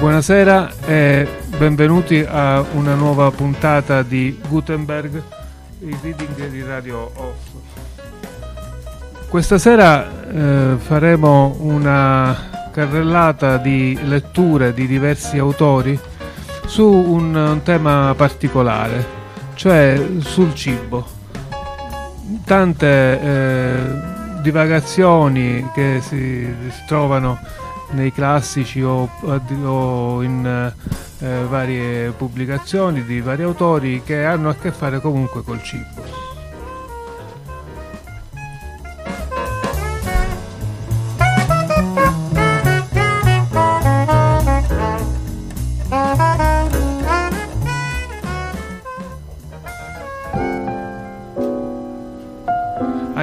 Buonasera e benvenuti a una nuova puntata di Gutenberg, il reading di Radio Off. Questa sera eh, faremo una carrellata di letture di diversi autori su un, un tema particolare, cioè sul cibo. Tante eh, divagazioni che si, si trovano nei classici o, o in eh, varie pubblicazioni di vari autori che hanno a che fare comunque col cibo.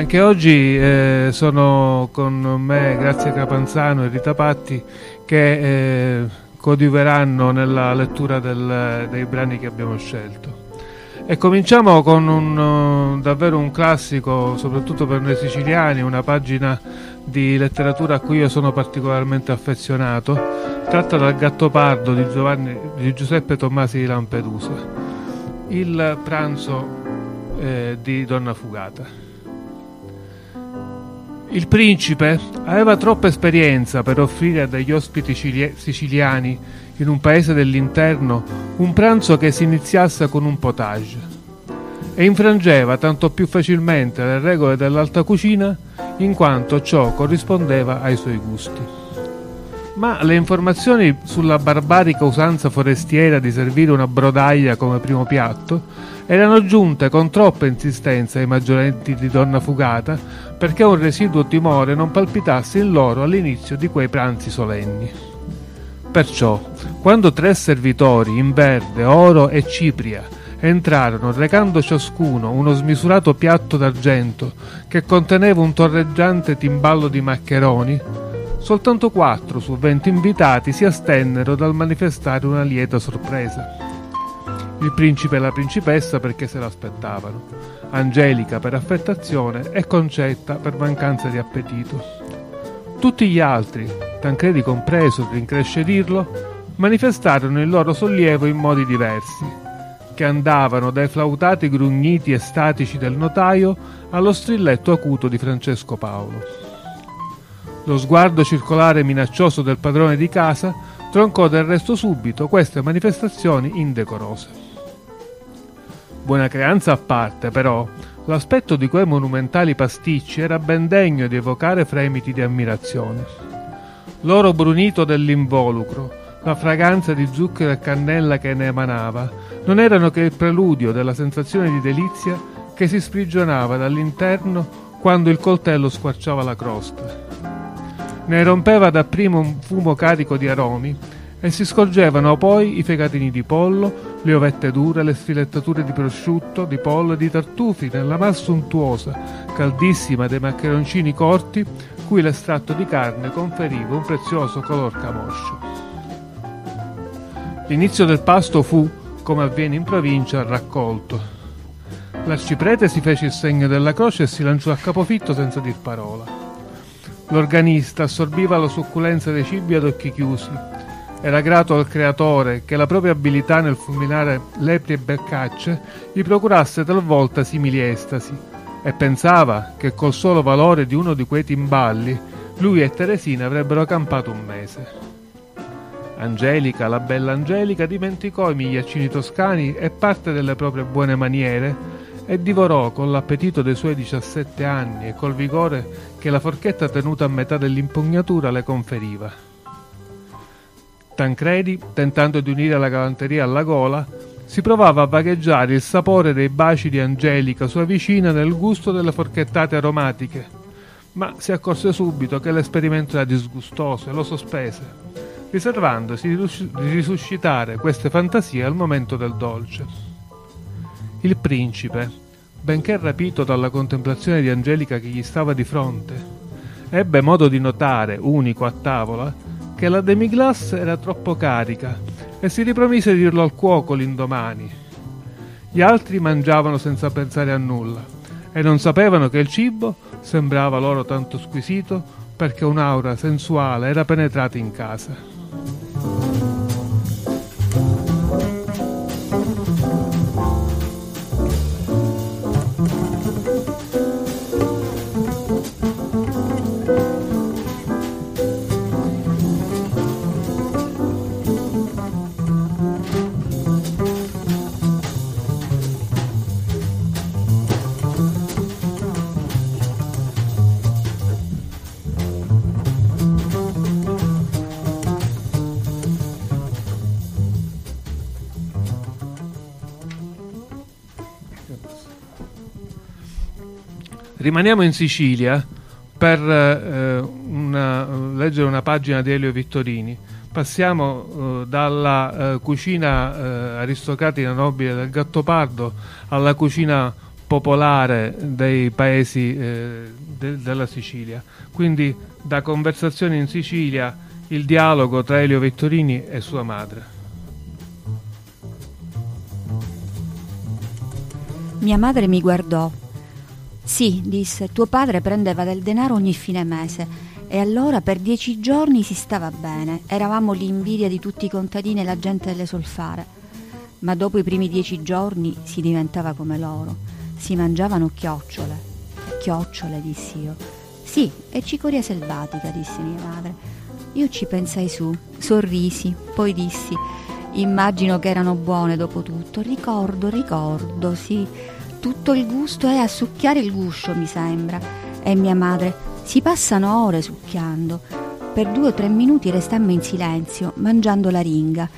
Anche oggi eh, sono con me Grazia Capanzano e Rita Patti che eh, coadiuveranno nella lettura del, dei brani che abbiamo scelto. E cominciamo con un, davvero un classico, soprattutto per noi siciliani, una pagina di letteratura a cui io sono particolarmente affezionato, tratta dal Gattopardo di, Giovanni, di Giuseppe Tommasi di Lampedusa, il pranzo eh, di Donna Fugata. Il principe aveva troppa esperienza per offrire a degli ospiti siciliani in un paese dell'interno un pranzo che si iniziasse con un potage e infrangeva tanto più facilmente le regole dell'alta cucina in quanto ciò corrispondeva ai suoi gusti. Ma le informazioni sulla barbarica usanza forestiera di servire una brodaglia come primo piatto erano giunte con troppa insistenza ai maggiorenti di Donna Fugata perché un residuo timore non palpitasse in loro all'inizio di quei pranzi solenni. Perciò, quando tre servitori in verde, oro e cipria entrarono recando ciascuno uno smisurato piatto d'argento che conteneva un torreggiante timballo di maccheroni, soltanto quattro su venti invitati si astennero dal manifestare una lieta sorpresa il principe e la principessa perché se l'aspettavano, Angelica per affettazione e Concetta per mancanza di appetito. Tutti gli altri, Tancredi compreso per increscerirlo, manifestarono il loro sollievo in modi diversi, che andavano dai flautati grugniti e statici del notaio allo strilletto acuto di Francesco Paolo. Lo sguardo circolare minaccioso del padrone di casa troncò del resto subito queste manifestazioni indecorose. Buona creanza a parte, però, l'aspetto di quei monumentali pasticci era ben degno di evocare fremiti di ammirazione. L'oro brunito dell'involucro, la fragranza di zucchero e cannella che ne emanava, non erano che il preludio della sensazione di delizia che si sprigionava dall'interno quando il coltello squarciava la crosta. Ne rompeva dapprima un fumo carico di aromi e si scorgevano poi i fegatini di pollo, le ovette dure, le sfilettature di prosciutto, di pollo e di tartufi nella massa untuosa, caldissima dei maccheroncini corti, cui l'estratto di carne conferiva un prezioso color camoscio. L'inizio del pasto fu, come avviene in provincia, raccolto. L'arciprete si fece il segno della croce e si lanciò a capofitto senza dir parola. L'organista assorbiva la succulenza dei cibi ad occhi chiusi, era grato al creatore che la propria abilità nel fulminare lepri e beccacce gli procurasse talvolta simili estasi e pensava che col solo valore di uno di quei timballi lui e Teresina avrebbero campato un mese. Angelica, la bella Angelica, dimenticò i migliaccini toscani e parte delle proprie buone maniere e divorò con l'appetito dei suoi 17 anni e col vigore che la forchetta tenuta a metà dell'impugnatura le conferiva. Tancredi, tentando di unire la galanteria alla gola, si provava a vagheggiare il sapore dei baci di Angelica, sua vicina, nel gusto delle forchettate aromatiche, ma si accorse subito che l'esperimento era disgustoso e lo sospese, riservandosi di risuscitare queste fantasie al momento del dolce. Il principe, benché rapito dalla contemplazione di Angelica che gli stava di fronte, ebbe modo di notare, unico a tavola, che la demi-glace era troppo carica e si ripromise di dirlo al cuoco l'indomani. Gli altri mangiavano senza pensare a nulla e non sapevano che il cibo sembrava loro tanto squisito perché un'aura sensuale era penetrata in casa. Rimaniamo in Sicilia per eh, una, leggere una pagina di Elio Vittorini. Passiamo eh, dalla eh, cucina eh, aristocratica nobile del Gattopardo alla cucina popolare dei paesi eh, de- della Sicilia. Quindi da conversazioni in Sicilia il dialogo tra Elio Vittorini e sua madre. Mia madre mi guardò. Sì, disse, tuo padre prendeva del denaro ogni fine mese e allora per dieci giorni si stava bene. Eravamo l'invidia di tutti i contadini e la gente delle solfare. Ma dopo i primi dieci giorni si diventava come loro. Si mangiavano chiocciole. Chiocciole, dissi io. Sì, e cicoria selvatica, disse mia madre. Io ci pensai su, sorrisi, poi dissi Immagino che erano buone dopo tutto. Ricordo, ricordo, sì. Tutto il gusto è a succhiare il guscio, mi sembra. E mia madre, si passano ore succhiando. Per due o tre minuti restammo in silenzio, mangiando la ringa.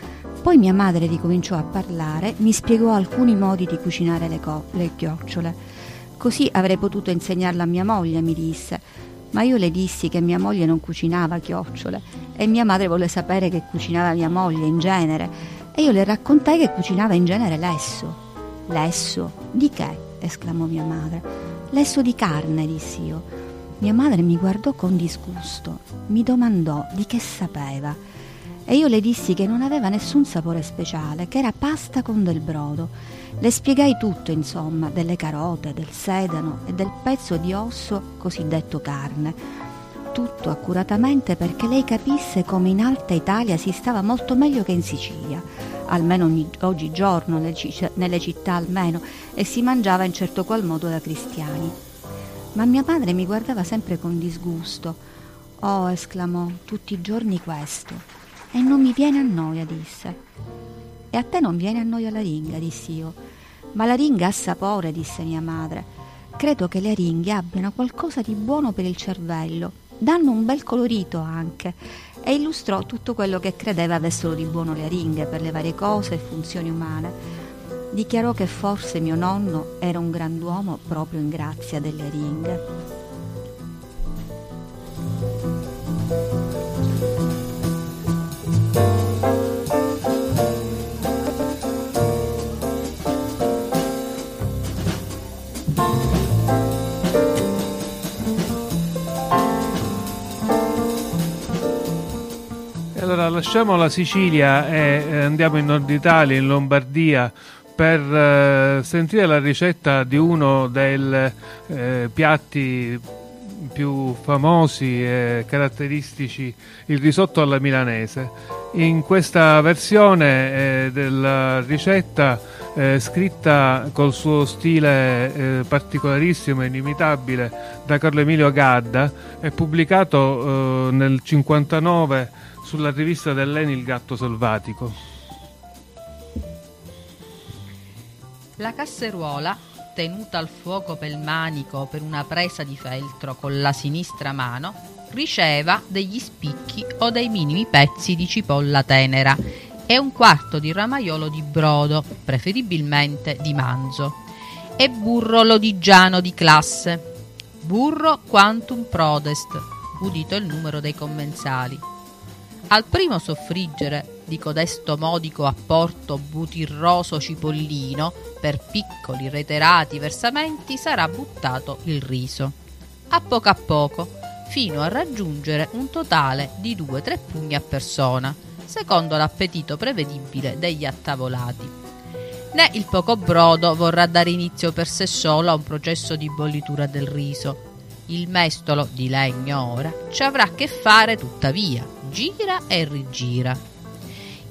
Poi mia madre ricominciò a parlare, mi spiegò alcuni modi di cucinare le, co- le chiocciole. Così avrei potuto insegnarla a mia moglie, mi disse. Ma io le dissi che mia moglie non cucinava chiocciole e mia madre volle sapere che cucinava mia moglie in genere e io le raccontai che cucinava in genere lesso. Lesso? Di che? esclamò mia madre. Lesso di carne, dissi io. Mia madre mi guardò con disgusto, mi domandò di che sapeva e io le dissi che non aveva nessun sapore speciale, che era pasta con del brodo. Le spiegai tutto, insomma, delle carote, del sedano e del pezzo di osso cosiddetto carne. Tutto accuratamente perché lei capisse come in Alta Italia si stava molto meglio che in Sicilia, almeno ogni, oggigiorno, nelle città almeno, e si mangiava in certo qual modo da cristiani. Ma mia madre mi guardava sempre con disgusto. Oh, esclamò, tutti i giorni questo. E non mi viene a noia, disse. E a te non viene a noia la ringa, dissi io. Ma la ringa ha sapore, disse mia madre. Credo che le ringhe abbiano qualcosa di buono per il cervello. Danno un bel colorito anche. E illustrò tutto quello che credeva avessero di buono le ringhe per le varie cose e funzioni umane. Dichiarò che forse mio nonno era un grand'uomo proprio in grazia delle ringhe. Lasciamo la Sicilia e andiamo in Nord Italia, in Lombardia, per eh, sentire la ricetta di uno dei eh, piatti più famosi e caratteristici, il risotto alla milanese. In questa versione eh, della ricetta eh, scritta col suo stile eh, particolarissimo e inimitabile da Carlo Emilio Gadda, è pubblicato eh, nel 1959 sulla rivista dell'Eni Il gatto selvatico. La casseruola, tenuta al fuoco pel manico per una presa di feltro con la sinistra mano, riceva degli spicchi o dei minimi pezzi di cipolla tenera e un quarto di ramaiolo di brodo, preferibilmente di manzo, e burro lodigiano di classe. Burro quantum prodest, udito il numero dei commensali. Al primo soffriggere di codesto modico apporto butirroso cipollino, per piccoli reiterati versamenti sarà buttato il riso. A poco a poco, fino a raggiungere un totale di 2-3 pugni a persona, secondo l'appetito prevedibile degli attavolati. Né il poco brodo vorrà dare inizio per sé solo a un processo di bollitura del riso. Il mestolo di legno ora ci avrà a che fare tuttavia gira e rigira.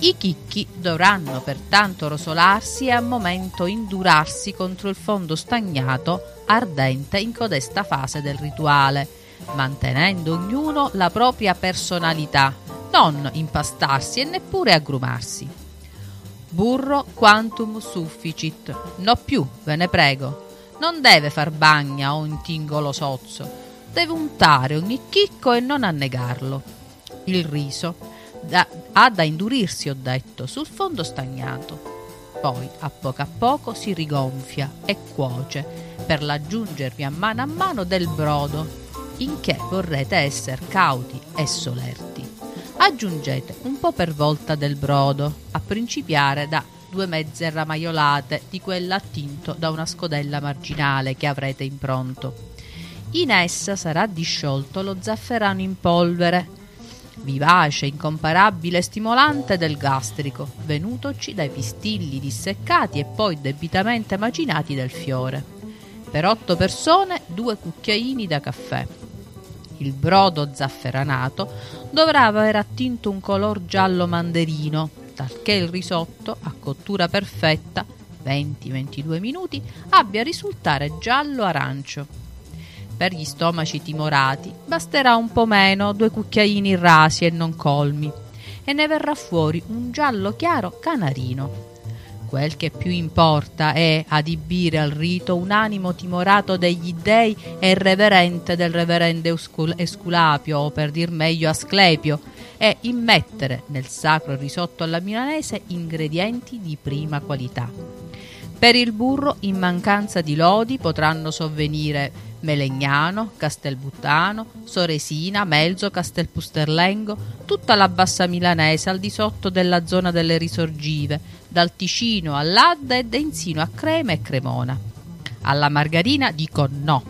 I chicchi dovranno pertanto rosolarsi e a momento indurarsi contro il fondo stagnato ardente in codesta fase del rituale, mantenendo ognuno la propria personalità, non impastarsi e neppure aggrumarsi. Burro quantum sufficit, no più, ve ne prego. Non deve far bagna o intingolo sozzo, deve untare ogni chicco e non annegarlo il riso da, ha da indurirsi, ho detto, sul fondo stagnato. Poi a poco a poco si rigonfia e cuoce per l'aggiungervi a mano a mano del brodo, in che vorrete essere cauti e solerti. Aggiungete un po' per volta del brodo, a principiare da due mezze ramaiolate di quella attinto da una scodella marginale che avrete in pronto. In essa sarà disciolto lo zafferano in polvere, vivace, incomparabile e stimolante del gastrico, venutoci dai pistilli disseccati e poi debitamente macinati del fiore. Per otto persone due cucchiaini da caffè. Il brodo zafferanato dovrà aver attinto un color giallo manderino, talché il risotto, a cottura perfetta, 20-22 minuti, abbia risultare giallo-arancio. Per gli stomaci timorati basterà un po' meno, due cucchiaini rasi e non colmi, e ne verrà fuori un giallo chiaro canarino. Quel che più importa è adibire al rito un animo timorato degli dei e reverente del reverendo Esculapio, o per dir meglio Asclepio, e immettere nel sacro risotto alla milanese ingredienti di prima qualità. Per il burro, in mancanza di lodi, potranno sovvenire Melegnano, Castelbuttano, Soresina, Melzo, Castelpusterlengo, tutta la bassa milanese al di sotto della zona delle risorgive, dal Ticino all'Adda e da a Crema e Cremona. Alla margarina dico no,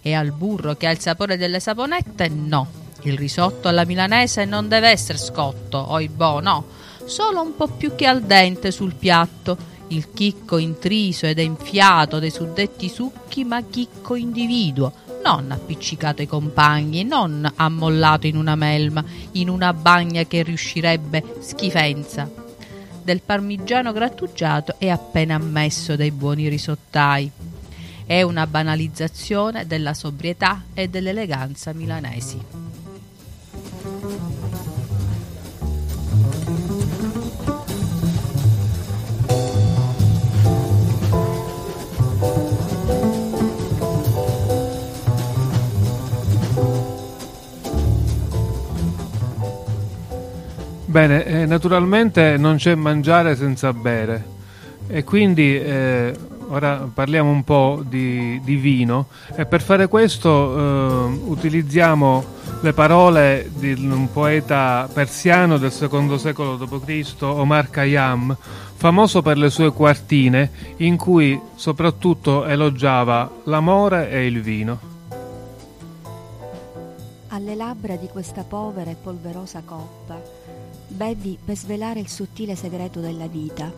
e al burro che ha il sapore delle saponette no. Il risotto alla milanese non deve essere scotto, oibò, no, solo un po' più che al dente sul piatto. Il chicco intriso ed enfiato dei suddetti succhi, ma chicco individuo, non appiccicato ai compagni, non ammollato in una melma, in una bagna che riuscirebbe schifenza. Del parmigiano grattugiato è appena ammesso dai buoni risottai. È una banalizzazione della sobrietà e dell'eleganza milanesi. Bene, eh, naturalmente non c'è mangiare senza bere e quindi eh, ora parliamo un po' di, di, vino e per fare questo eh, utilizziamo le parole di un poeta persiano del secondo secolo d.C., Omar Khayyam, famoso per le sue quartine in cui soprattutto elogiava l'amore e il vino. Alle labbra di questa povera e polverosa coppa bevi per svelare il sottile segreto della vita.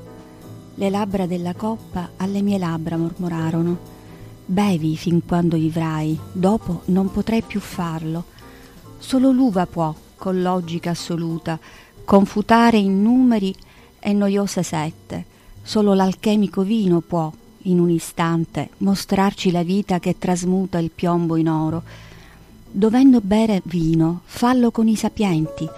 Le labbra della coppa alle mie labbra mormorarono. Bevi fin quando vivrai, dopo non potrai più farlo. Solo l'uva può, con logica assoluta, confutare in numeri e noiose sette. Solo l'alchemico vino può, in un istante, mostrarci la vita che trasmuta il piombo in oro. Dovendo bere vino, fallo con i sapienti,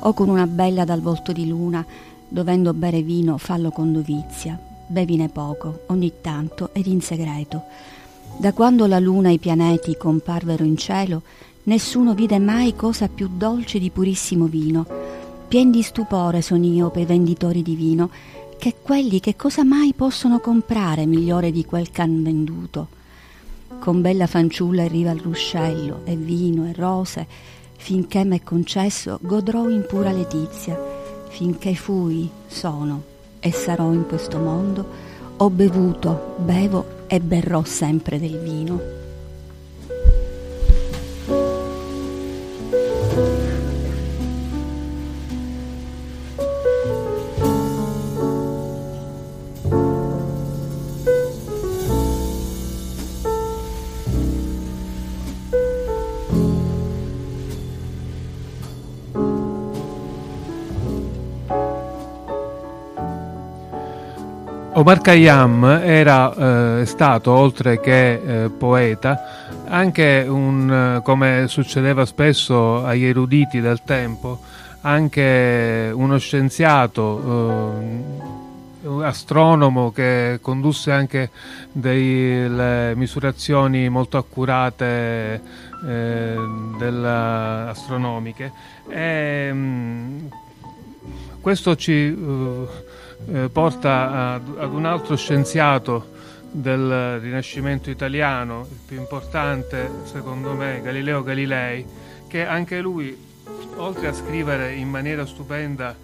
o con una bella dal volto di luna, dovendo bere vino, fallo con dovizia. Bevine poco, ogni tanto ed in segreto. Da quando la luna e i pianeti comparvero in cielo, nessuno vide mai cosa più dolce di purissimo vino. Pien di stupore son io per i venditori di vino, che quelli che cosa mai possono comprare migliore di quel can venduto. Con bella fanciulla arriva il ruscello, e vino e rose, finché m'è concesso godrò in pura letizia, finché fui, sono e sarò in questo mondo, ho bevuto, bevo e berrò sempre del vino. Omar Khayyam era eh, stato, oltre che eh, poeta, anche un, eh, come succedeva spesso agli eruditi del tempo, anche uno scienziato, eh, astronomo che condusse anche delle misurazioni molto accurate eh, astronomiche. E, mh, questo ci eh, eh, porta ad, un altro scienziato del Rinascimento italiano, il più importante secondo me, Galileo Galilei, che anche lui, oltre a scrivere in maniera stupenda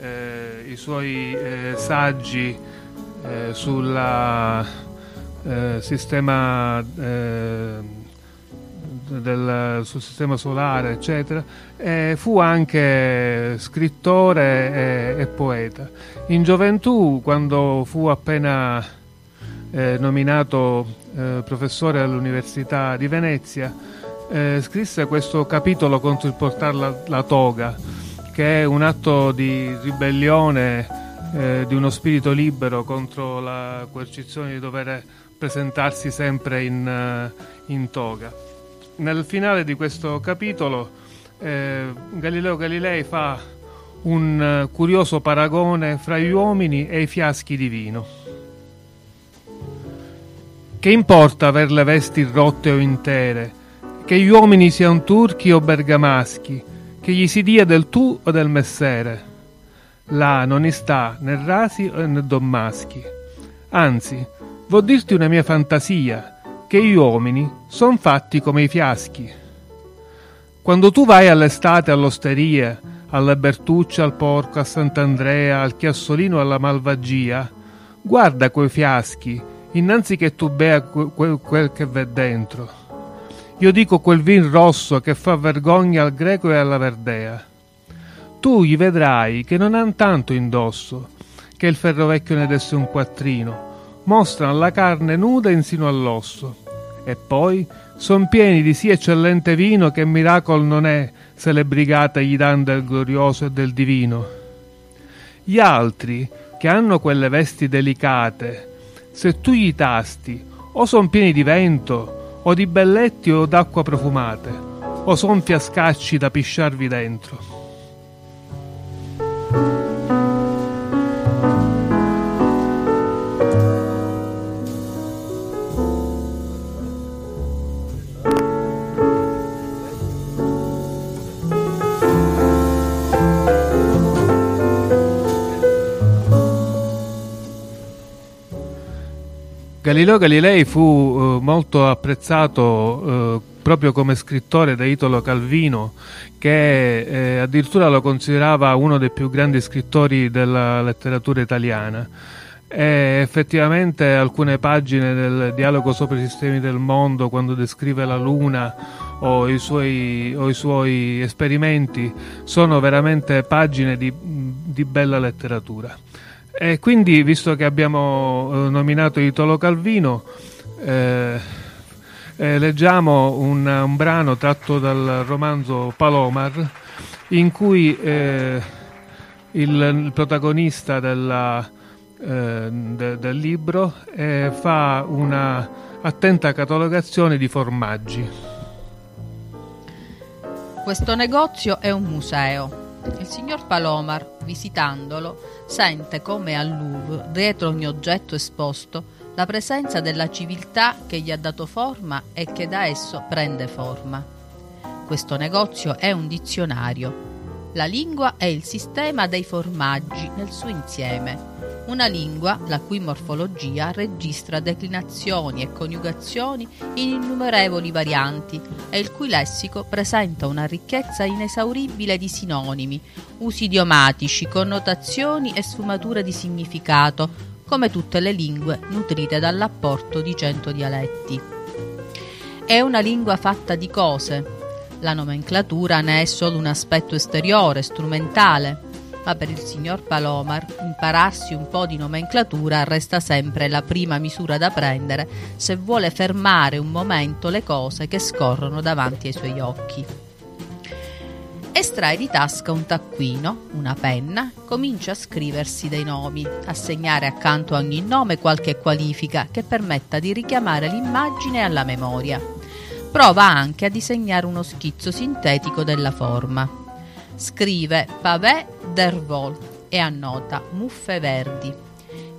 eh, i suoi eh, saggi eh, sul eh, sistema eh, del, sul sistema solare, eccetera, e fu anche scrittore e, e, poeta. In gioventù, quando fu appena eh, nominato eh, professore all'Università di Venezia, eh, scrisse questo capitolo contro il portare la, la, toga, che è un atto di ribellione eh, di uno spirito libero contro la coercizione di dover presentarsi sempre in, eh, in toga nel finale di questo capitolo eh, Galileo Galilei fa un eh, curioso paragone fra gli uomini e i fiaschi di vino. Che importa aver le vesti rotte o intere, che gli uomini siano turchi o bergamaschi, che gli si dia del tu o del messere. Là non sta né rasi né dommaschi. Anzi, vo dirti una mia fantasia, che gli uomini sono fatti come i fiaschi. Quando tu vai all'estate all'osteria, alla Bertuccia, al Porco, a Sant'Andrea, al Chiassolino, alla Malvagia, guarda quei fiaschi, innanzi che tu bea quel, che v'è dentro. Io dico quel vin rosso che fa vergogna al greco e alla verdea. Tu gli vedrai che non han tanto indosso, che il ferro vecchio ne desse un quattrino, mostrano la carne nuda insino all'osso e poi son pieni di sì eccellente vino che miracol non è se le brigate gli dan del glorioso e del divino. Gli altri, che hanno quelle vesti delicate, se tu gli tasti, o son pieni di vento, o di belletti o d'acqua profumate, o son fiascacci da pisciarvi dentro. Galileo Galilei fu eh, molto apprezzato eh, proprio come scrittore da Italo Calvino, che eh, addirittura lo considerava uno dei più grandi scrittori della letteratura italiana. E effettivamente alcune pagine del dialogo sopra i sistemi del mondo, quando descrive la Luna o i suoi, o i suoi esperimenti, sono veramente pagine di, di bella letteratura. E quindi, visto che abbiamo eh, nominato Italo Calvino, eh, eh, leggiamo un, un, brano tratto dal romanzo Palomar, in cui eh, il, il, protagonista della, eh, de, del libro eh, fa una attenta catalogazione di formaggi. Questo negozio è un museo il signor Palomar, visitandolo, sente come al Louvre, dietro ogni oggetto esposto, la presenza della civiltà che gli ha dato forma e che da esso prende forma. Questo negozio è un dizionario. La lingua è il sistema dei formaggi nel suo insieme una lingua la cui morfologia registra declinazioni e coniugazioni in innumerevoli varianti e il cui lessico presenta una ricchezza inesauribile di sinonimi, usi idiomatici, connotazioni e sfumature di significato, come tutte le lingue nutrite dall'apporto di cento dialetti. È una lingua fatta di cose. La nomenclatura ne è solo un aspetto esteriore, strumentale, ma per il signor Palomar impararsi un po' di nomenclatura resta sempre la prima misura da prendere se vuole fermare un momento le cose che scorrono davanti ai suoi occhi. Estrae di tasca un taccuino, una penna, comincia a scriversi dei nomi, a segnare accanto a ogni nome qualche qualifica che permetta di richiamare l'immagine alla memoria. Prova anche a disegnare uno schizzo sintetico della forma. Scrive Pavé d'Hervol e annota Muffe Verdi.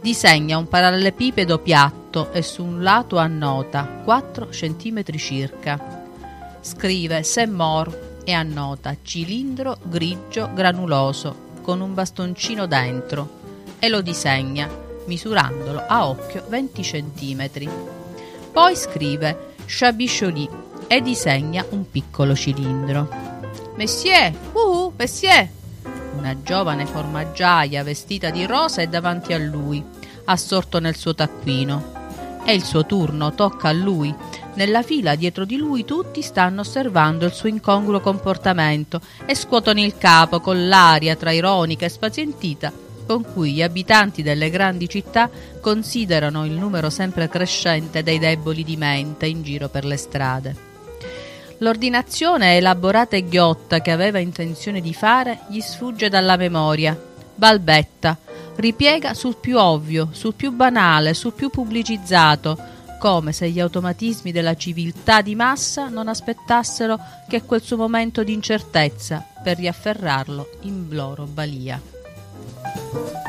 Disegna un parallelepipedo piatto e su un lato annota 4 cm circa. Scrive Semmor e annota cilindro grigio granuloso con un bastoncino dentro e lo disegna, misurandolo a occhio 20 cm. Poi scrive Chabicholi e disegna un piccolo cilindro. Messier, uh, Messier! Una giovane formaggiaia vestita di rosa è davanti a lui, assorto nel suo taccuino. È il suo turno, tocca a lui. Nella fila dietro di lui tutti stanno osservando il suo incongruo comportamento e scuotono il capo con l'aria tra ironica e spazientita con cui gli abitanti delle grandi città considerano il numero sempre crescente dei deboli di mente in giro per le strade. L'ordinazione elaborata e ghiotta che aveva intenzione di fare gli sfugge dalla memoria. Balbetta, ripiega sul più ovvio, sul più banale, sul più pubblicizzato, come se gli automatismi della civiltà di massa non aspettassero che quel suo momento di incertezza per riafferrarlo in loro balia. Thank you.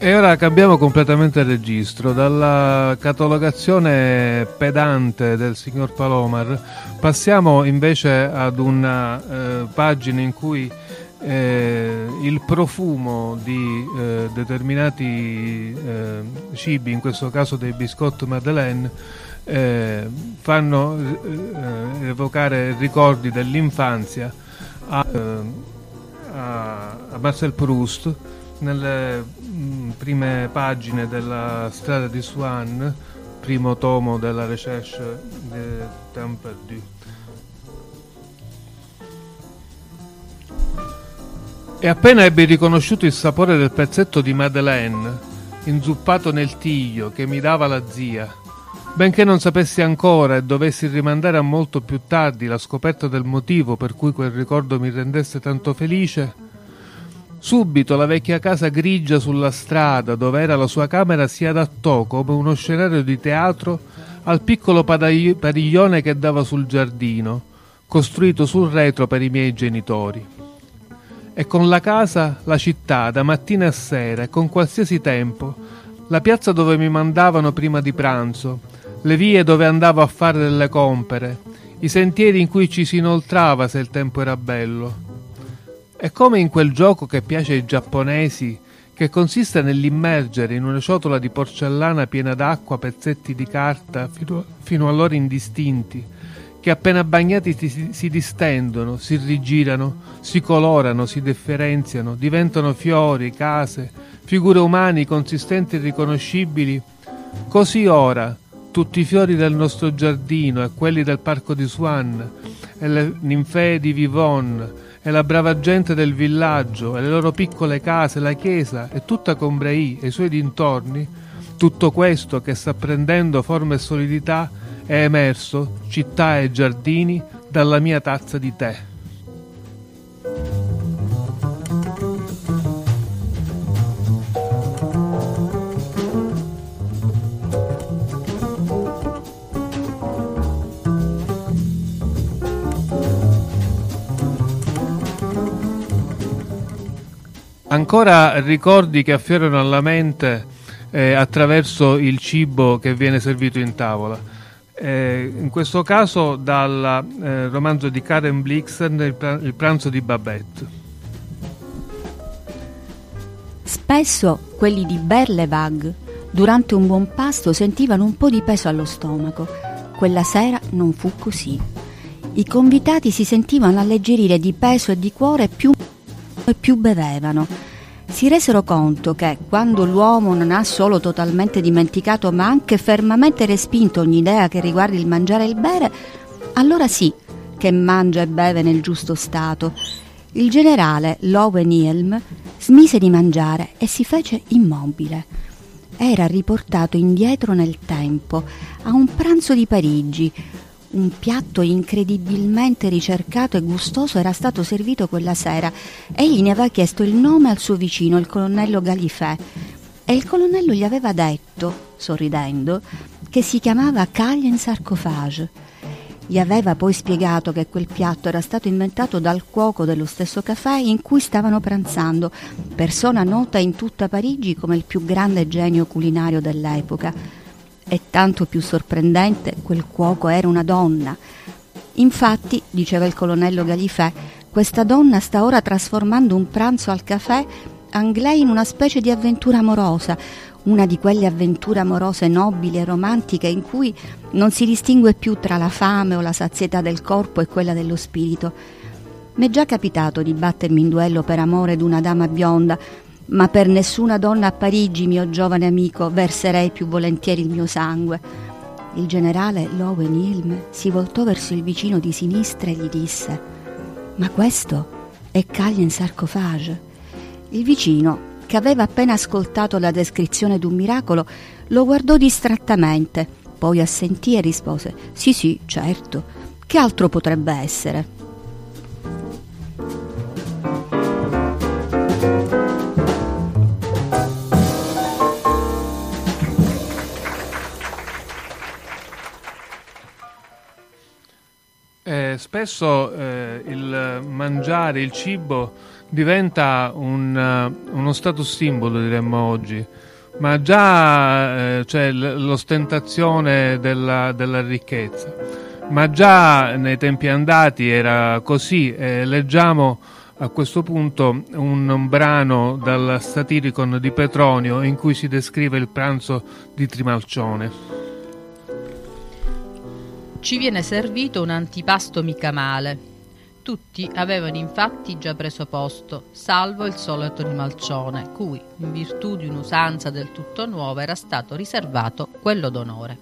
E ora cambiamo completamente registro. Dalla catalogazione pedante del signor Palomar passiamo invece ad una eh, pagina in cui eh, il profumo di eh, determinati eh, cibi, in questo caso dei biscotti Madeleine, eh, fanno eh, evocare ricordi dell'infanzia a, a Marcel Proust nelle mh, prime pagine della Strada di Swan, primo tomo della Recherche de Temps. E appena ebbi riconosciuto il sapore del pezzetto di Madeleine, inzuppato nel tiglio che mi dava la zia, benché non sapessi ancora e dovessi rimandare a molto più tardi la scoperta del motivo per cui quel ricordo mi rendesse tanto felice, Subito la vecchia casa grigia sulla strada dove era la sua camera si adattò come uno scenario di teatro al piccolo padiglione che dava sul giardino, costruito sul retro per i miei genitori. E con la casa la città, da mattina a sera e con qualsiasi tempo, la piazza dove mi mandavano prima di pranzo, le vie dove andavo a fare delle compere, i sentieri in cui ci si inoltrava se il tempo era bello è come in quel gioco che piace ai giapponesi, che consiste nell'immergere in una ciotola di porcellana piena d'acqua pezzetti di carta fino, fino a loro indistinti, che appena bagnati si, si distendono, si rigirano, si colorano, si differenziano, diventano fiori, case, figure umane consistenti e riconoscibili. Così ora, tutti i fiori del nostro giardino e quelli del parco di Swan e le ninfee di Vivonne e la brava gente del villaggio e le loro piccole case, la chiesa e tutta Combray e i suoi dintorni, tutto questo che sta prendendo forma e solidità è emerso, città e giardini, dalla mia tazza di tè. Ancora ricordi che affiorano alla mente eh, attraverso il cibo che viene servito in tavola. Eh, in questo caso dal eh, romanzo di Karen Blixen, il, il pranzo di Babette. Spesso quelli di Berlevag durante un buon pasto sentivano un po' di peso allo stomaco. Quella sera non fu così. I convitati si sentivano alleggerire di peso e di cuore più e più bevevano si resero conto che quando l'uomo non ha solo totalmente dimenticato ma anche fermamente respinto ogni idea che riguardi il mangiare e il bere, allora sì che mangia e beve nel giusto stato. Il generale Lowen Ilm smise di mangiare e si fece immobile. Era riportato indietro nel tempo, a un pranzo di Parigi, un piatto incredibilmente ricercato e gustoso era stato servito quella sera. Egli ne aveva chiesto il nome al suo vicino, il colonnello Galifè, e il colonnello gli aveva detto, sorridendo, che si chiamava Caglie in. Gli aveva poi spiegato che quel piatto era stato inventato dal cuoco dello stesso caffè in cui stavano pranzando, persona nota in tutta Parigi come il più grande genio culinario dell'epoca. E tanto più sorprendente, quel cuoco era una donna. Infatti, diceva il colonnello Galifè, questa donna sta ora trasformando un pranzo al caffè anglais in una specie di avventura amorosa, una di quelle avventure amorose nobili e romantiche in cui non si distingue più tra la fame o la sazietà del corpo e quella dello spirito. M'è già capitato di battermi in duello per amore d'una dama bionda, ma per nessuna donna a Parigi, mio giovane amico, verserei più volentieri il mio sangue. Il generale Lowen Ilm si voltò verso il vicino di sinistra e gli disse: Ma questo è Calien Sarcophage. Il vicino, che aveva appena ascoltato la descrizione d'un miracolo, lo guardò distrattamente, poi assentì e rispose Sì, sì, certo. Che altro potrebbe essere? Spesso eh, il mangiare, il cibo diventa un, uh, uno status simbolo, diremmo oggi, ma già eh, cioè, l'ostentazione della, della, ricchezza. Ma già nei tempi andati era così. Eh, leggiamo a questo punto un, un brano dal Satiricon di Petronio in cui si descrive il pranzo di Trimalcione. Ci viene servito un antipasto mica male, tutti avevano infatti già preso posto, salvo il solito rimalcione, cui, in virtù di un'usanza del tutto nuova, era stato riservato quello d'onore.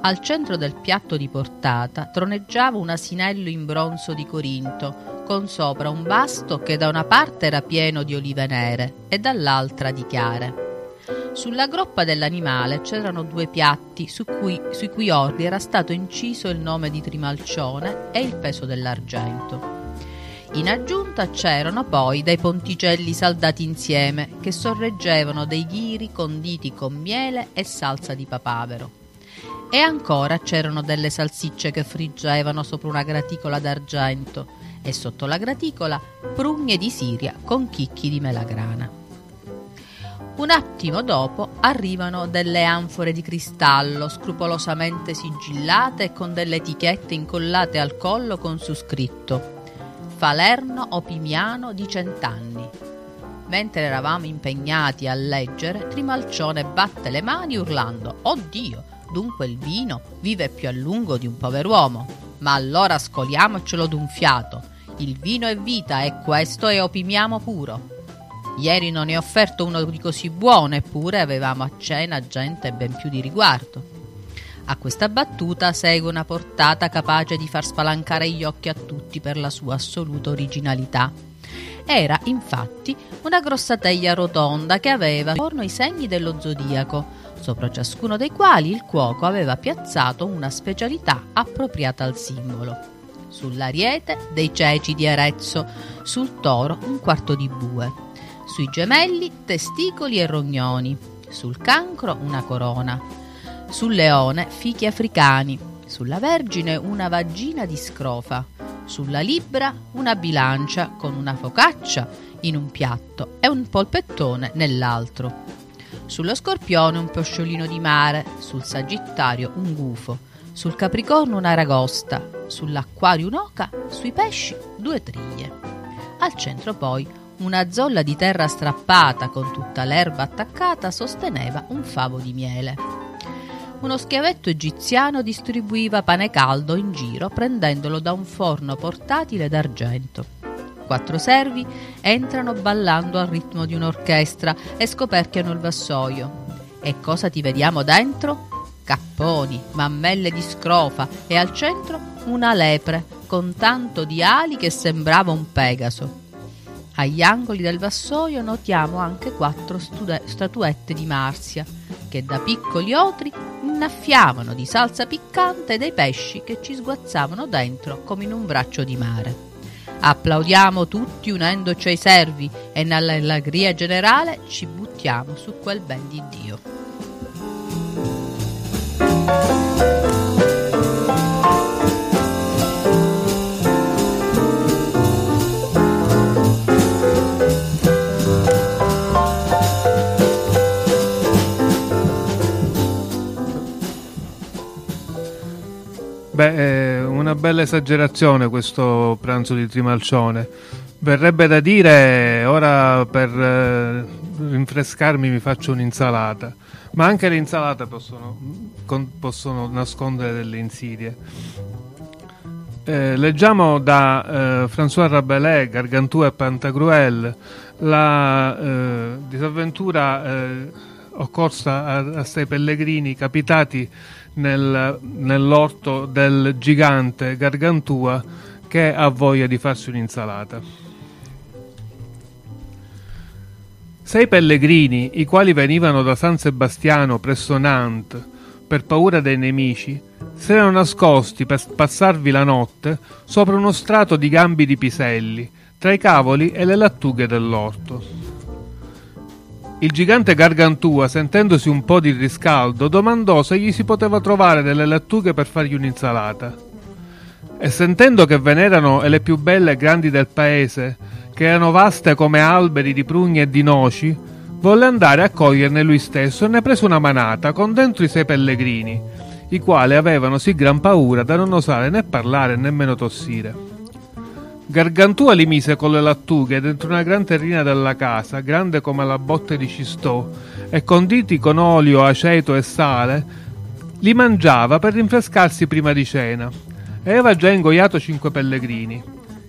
Al centro del piatto di portata troneggiava un asinello in bronzo di Corinto, con sopra un basto che da una parte era pieno di olive nere e dall'altra di chiare. Sulla groppa dell'animale c'erano due piatti su cui, sui cui orli era stato inciso il nome di Trimalcione e il peso dell'argento. In aggiunta c'erano poi dei ponticelli saldati insieme che sorreggevano dei ghiri conditi con miele e salsa di papavero. E ancora c'erano delle salsicce che friggevano sopra una graticola d'argento e sotto la graticola prugne di Siria con chicchi di melagrana. Un attimo dopo arrivano delle anfore di cristallo scrupolosamente sigillate e con delle etichette incollate al collo con su scritto Falerno Opimiano di cent'anni. Mentre eravamo impegnati a leggere, Trimalcione batte le mani urlando Oddio, dunque il vino vive più a lungo di un pover'uomo. Ma allora scoliamocelo d'un fiato. Il vino è vita e questo è opimiamo puro. Ieri non ne ho offerto uno di così buono, eppure avevamo a cena gente ben più di riguardo. A questa battuta segue una portata capace di far spalancare gli occhi a tutti per la sua assoluta originalità. Era infatti una grossa teglia rotonda che aveva intorno i segni dello zodiaco, sopra ciascuno dei quali il cuoco aveva piazzato una specialità appropriata al simbolo. Sull'ariete dei ceci di Arezzo, sul toro un quarto di bue, sui gemelli testicoli e rognoni, sul cancro una corona, sul leone fichi africani, sulla vergine una vagina di scrofa, sulla libbra una bilancia con una focaccia in un piatto e un polpettone nell'altro. Sullo scorpione un pesciolino di mare, sul sagittario un gufo, sul capricorno una ragosta, sull'acquario un'oca, sui pesci due triglie. Al centro poi una zolla di terra strappata con tutta l'erba attaccata sosteneva un favo di miele. Uno schiavetto egiziano distribuiva pane caldo in giro prendendolo da un forno portatile d'argento. Quattro servi entrano ballando al ritmo di un'orchestra e scoperchiano il vassoio. E cosa ti vediamo dentro? Capponi, mammelle di scrofa e al centro una lepre con tanto di ali che sembrava un pegaso. Agli angoli del vassoio notiamo anche quattro statuette di Marzia, che da piccoli otri innaffiavano di salsa piccante dei pesci che ci sguazzavano dentro come in un braccio di mare. Applaudiamo tutti unendoci ai servi e nell'allegria generale ci buttiamo su quel ben di Dio. Bella esagerazione questo pranzo di Trimalcione. Verrebbe da dire, ora per eh, rinfrescarmi mi faccio un'insalata, ma anche le insalate possono, con, possono nascondere delle insidie. Eh, leggiamo da eh, François Rabelais, Gargantua e Pantagruel, la eh, disavventura eh, occorsa a, a sei pellegrini capitati nel, nell'orto del gigante Gargantua che ha voglia di farsi un'insalata. Sei pellegrini, i quali venivano da San Sebastiano presso Nantes per paura dei nemici, si erano nascosti per passarvi la notte sopra uno strato di gambi di piselli, tra i cavoli e le lattughe dell'orto. Il gigante Gargantua, sentendosi un po' di riscaldo, domandò se gli si poteva trovare delle lattughe per fargli un'insalata. E sentendo che ve n'erano le più belle e grandi del paese, che erano vaste come alberi di prugne e di noci, volle andare a coglierne lui stesso e ne prese una manata con dentro i sei pellegrini, i quali avevano sì gran paura da non osare né parlare né nemmeno tossire. Gargantua li mise con le lattughe dentro una gran terrina della casa, grande come la botte di cistò, e conditi con olio, aceto e sale, li mangiava per rinfrescarsi prima di cena. E aveva già ingoiato cinque pellegrini.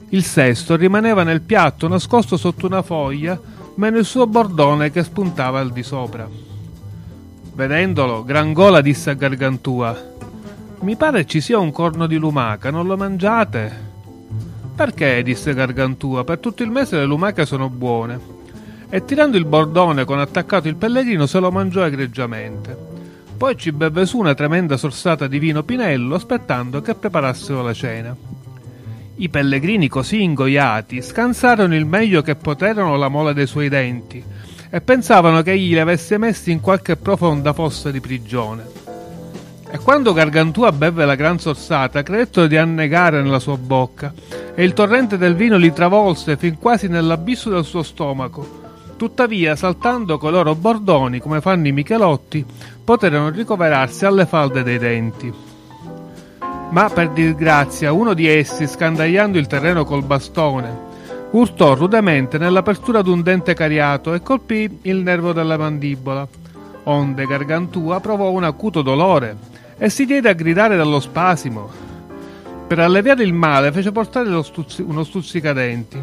Il sesto rimaneva nel piatto nascosto sotto una foglia, meno il suo bordone che spuntava al di sopra. Vedendolo, Grangola disse a Gargantua: Mi pare ci sia un corno di lumaca, non lo mangiate? Perché? disse Gargantua, per tutto il mese le lumache sono buone. E tirando il bordone con attaccato il pellegrino se lo mangiò egregiamente. Poi ci beve su una tremenda sorsata di vino pinello aspettando che preparassero la cena. I pellegrini così ingoiati scansarono il meglio che poterono la mola dei suoi denti e pensavano che egli li avesse messi in qualche profonda fossa di prigione. E quando Gargantua beve la gran sorsata, credettero di annegare nella sua bocca e il torrente del vino li travolse fin quasi nell'abisso del suo stomaco. Tuttavia, saltando coi loro bordoni come fanno i Michelotti, poterono ricoverarsi alle falde dei denti. Ma per disgrazia uno di essi, scandagliando il terreno col bastone, urtò rudemente nell'apertura d'un dente cariato e colpì il nervo della mandibola. Onde Gargantua provò un acuto dolore e si diede a gridare dallo spasimo. Per alleviare il male fece portare stuzzi- uno stuzzicadenti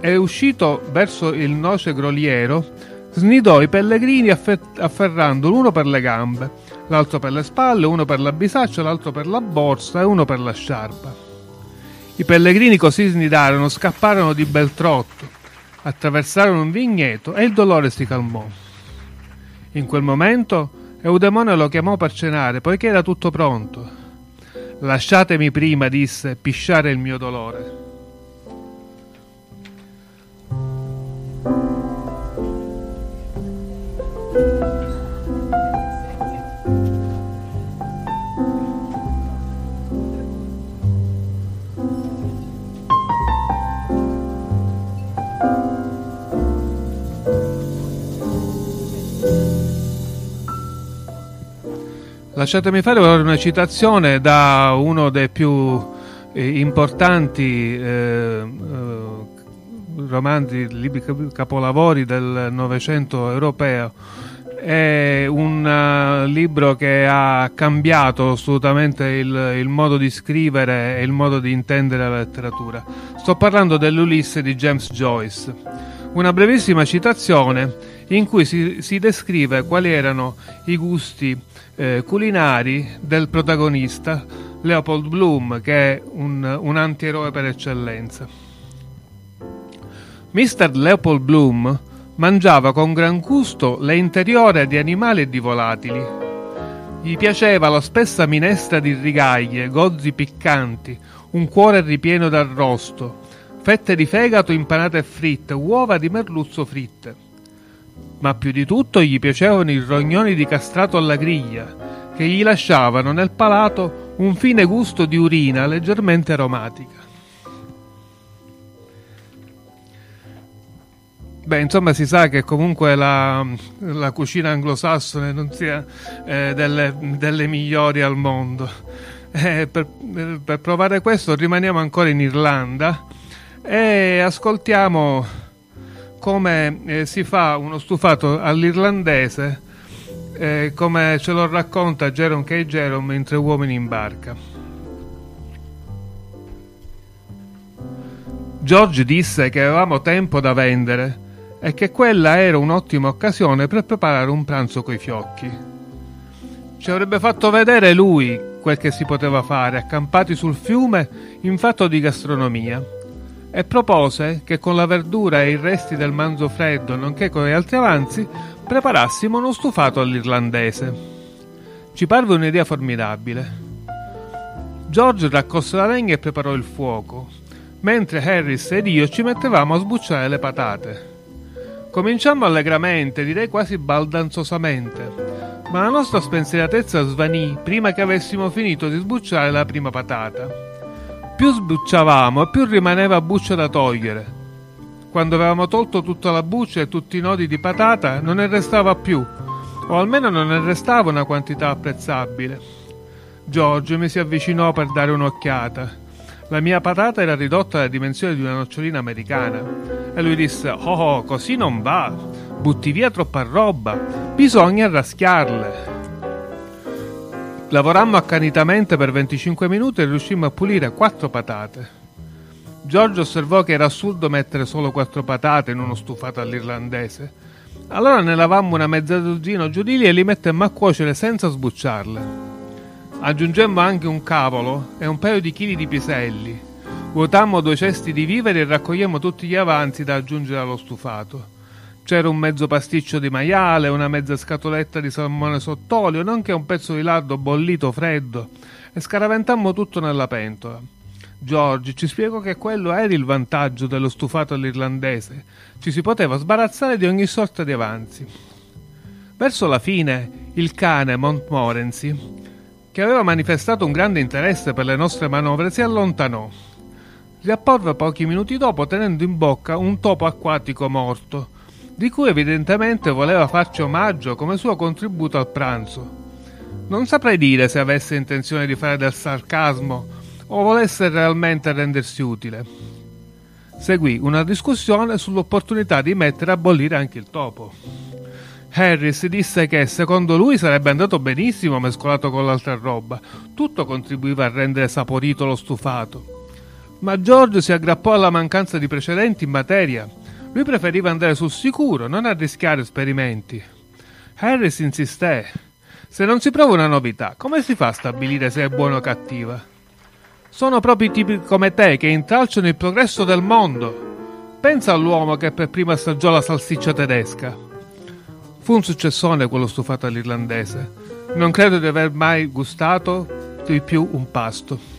e uscito verso il noce groliero snidò i pellegrini affe- afferrando l'uno per le gambe, l'altro per le spalle, uno per la bisaccia, l'altro per la borsa e uno per la sciarpa. I pellegrini così snidarono, scapparono di bel trotto, attraversarono un vigneto e il dolore si calmò. In quel momento Eudemone lo chiamò per cenare, poiché era tutto pronto. Lasciatemi prima, disse, pisciare il mio dolore. Lasciatemi fare una citazione da uno dei più eh, importanti eh, eh, romanzi, libri capolavori del Novecento europeo. È un uh, libro che ha cambiato assolutamente il, il, modo di scrivere e il modo di intendere la letteratura. Sto parlando dell'Ulisse di James Joyce. Una brevissima citazione in cui si, si descrive quali erano i gusti eh, culinari del protagonista Leopold Bloom, che è un, un antieroe per eccellenza. Mr. Leopold Bloom mangiava con gran gusto le interiore di animali e di volatili. Gli piaceva la spessa minestra di rigaglie, gozzi piccanti, un cuore ripieno d'arrosto, fette di fegato impanate e fritte, uova di merluzzo fritte ma più di tutto gli piacevano i rognoni di castrato alla griglia, che gli lasciavano nel palato un fine gusto di urina leggermente aromatica. Beh, insomma, si sa che comunque la, la cucina anglosassone non sia eh, delle, delle, migliori al mondo. Eh, per, per provare questo rimaniamo ancora in Irlanda e ascoltiamo come eh, si fa uno stufato all'irlandese eh, come ce lo racconta Jerome K. Jerome in Tre uomini in barca. George disse che avevamo tempo da vendere e che quella era un'ottima occasione per preparare un pranzo coi fiocchi. Ci avrebbe fatto vedere lui quel che si poteva fare, accampati sul fiume in fatto di gastronomia, e propose che con la verdura e i resti del manzo freddo, nonché con gli altri avanzi, preparassimo uno stufato all'irlandese. Ci parve un'idea formidabile. George raccolse la legna e preparò il fuoco, mentre Harris ed io ci mettevamo a sbucciare le patate. Cominciammo allegramente, direi quasi baldanzosamente, ma la nostra spensieratezza svanì prima che avessimo finito di sbucciare la prima patata. Più sbucciavamo più rimaneva buccia da togliere. Quando avevamo tolto tutta la buccia e tutti i nodi di patata, non ne restava più, o almeno non ne restava una quantità apprezzabile. George mi si avvicinò per dare un'occhiata. La mia patata era ridotta alla dimensione di una nocciolina americana. E lui disse: oh così non va. Butti via troppa roba. Bisogna raschiarle. Lavorammo accanitamente per 25 minuti e riuscimmo a pulire quattro patate. Giorgio osservò che era assurdo mettere solo quattro patate in uno stufato all'irlandese. Allora ne lavammo una mezza dozzina giù di lì e li mettemmo a cuocere senza sbucciarle. Aggiungemmo anche un cavolo e un paio di chili di piselli. Vuotammo due cesti di viveri e raccogliemmo tutti gli avanzi da aggiungere allo stufato. C'era un mezzo pasticcio di maiale, una mezza scatoletta di salmone sott'olio, nonché un pezzo di lardo bollito freddo, e scaraventammo tutto nella pentola. George ci spiegò che quello era il vantaggio dello stufato all'irlandese. Ci si poteva sbarazzare di ogni sorta di avanzi. Verso la fine, il cane Montmorency, che aveva manifestato un grande interesse per le nostre manovre, si allontanò. Riapparve pochi minuti dopo tenendo in bocca un topo acquatico morto, di cui evidentemente voleva farci omaggio come suo contributo al pranzo. Non saprei dire se avesse intenzione di fare del sarcasmo o volesse realmente rendersi utile. Seguì una discussione sull'opportunità di mettere a bollire anche il topo. Harris disse che secondo lui sarebbe andato benissimo mescolato con l'altra roba, tutto contribuiva a rendere saporito lo stufato. Ma George si aggrappò alla mancanza di precedenti in materia. Lui preferiva andare sul sicuro, non arrischiare esperimenti. Harris insisté. Se non si prova una novità, come si fa a stabilire se è buona o cattiva? Sono proprio i tipi come te che intralciano il progresso del mondo. Pensa all'uomo che per primo assaggiò la salsiccia tedesca. Fu un successone quello stufato all'irlandese. Non credo di aver mai gustato di più un pasto.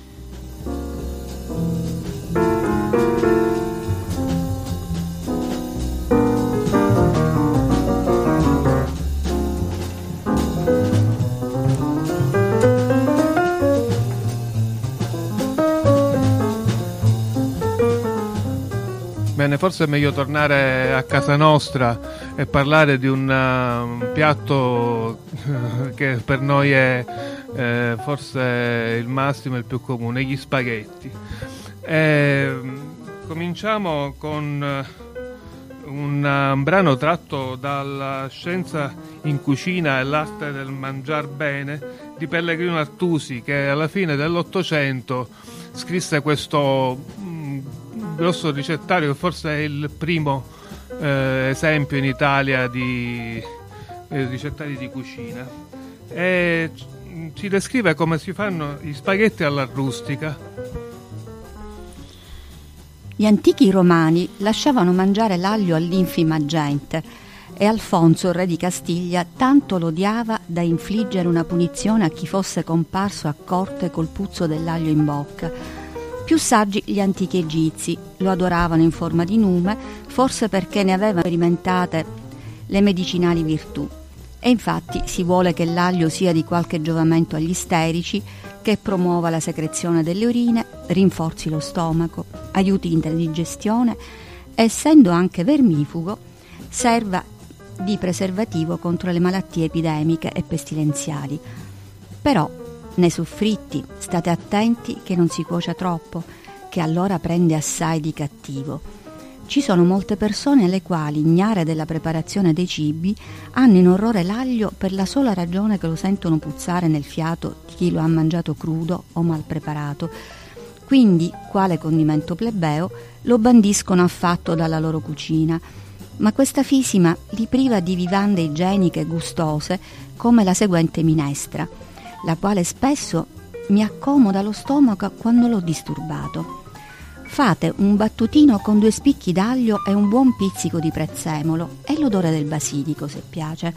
Bene, forse è meglio tornare a casa nostra e parlare di un, un piatto che per noi è eh, forse il massimo e il più comune, gli spaghetti. E, cominciamo con uh, un, un brano tratto dalla scienza in cucina e l'arte del mangiar bene di Pellegrino Artusi che alla fine dell'Ottocento scrisse questo grosso ricettario che forse è il primo eh, esempio in Italia di eh, ricettari di cucina. E ci descrive come si fanno gli spaghetti alla rustica. Gli antichi romani lasciavano mangiare l'aglio all'infima gente e Alfonso, re di Castiglia, tanto lo odiava da infliggere una punizione a chi fosse comparso a corte col puzzo dell'aglio in bocca più saggi gli antichi egizi, lo adoravano in forma di nume, forse perché ne avevano sperimentate le medicinali virtù. E infatti si vuole che l'aglio sia di qualche giovamento agli isterici, che promuova la secrezione delle urine, rinforzi lo stomaco, aiuti in digestione essendo anche vermifugo, serva di preservativo contro le malattie epidemiche e pestilenziali. Però Nei soffritti state attenti che non si cuocia troppo, che allora prende assai di cattivo. Ci sono molte persone alle quali, ignare della preparazione dei cibi, hanno in orrore l'aglio per la sola ragione che lo sentono puzzare nel fiato di chi lo ha mangiato crudo o mal preparato. Quindi, quale condimento plebeo, lo bandiscono affatto dalla loro cucina. Ma questa fisima li priva di vivande igieniche gustose come la seguente minestra, la quale spesso mi accomoda lo stomaco quando l'ho disturbato. Fate un battutino con due spicchi d'aglio e un buon pizzico di prezzemolo e l'odore del basilico se piace.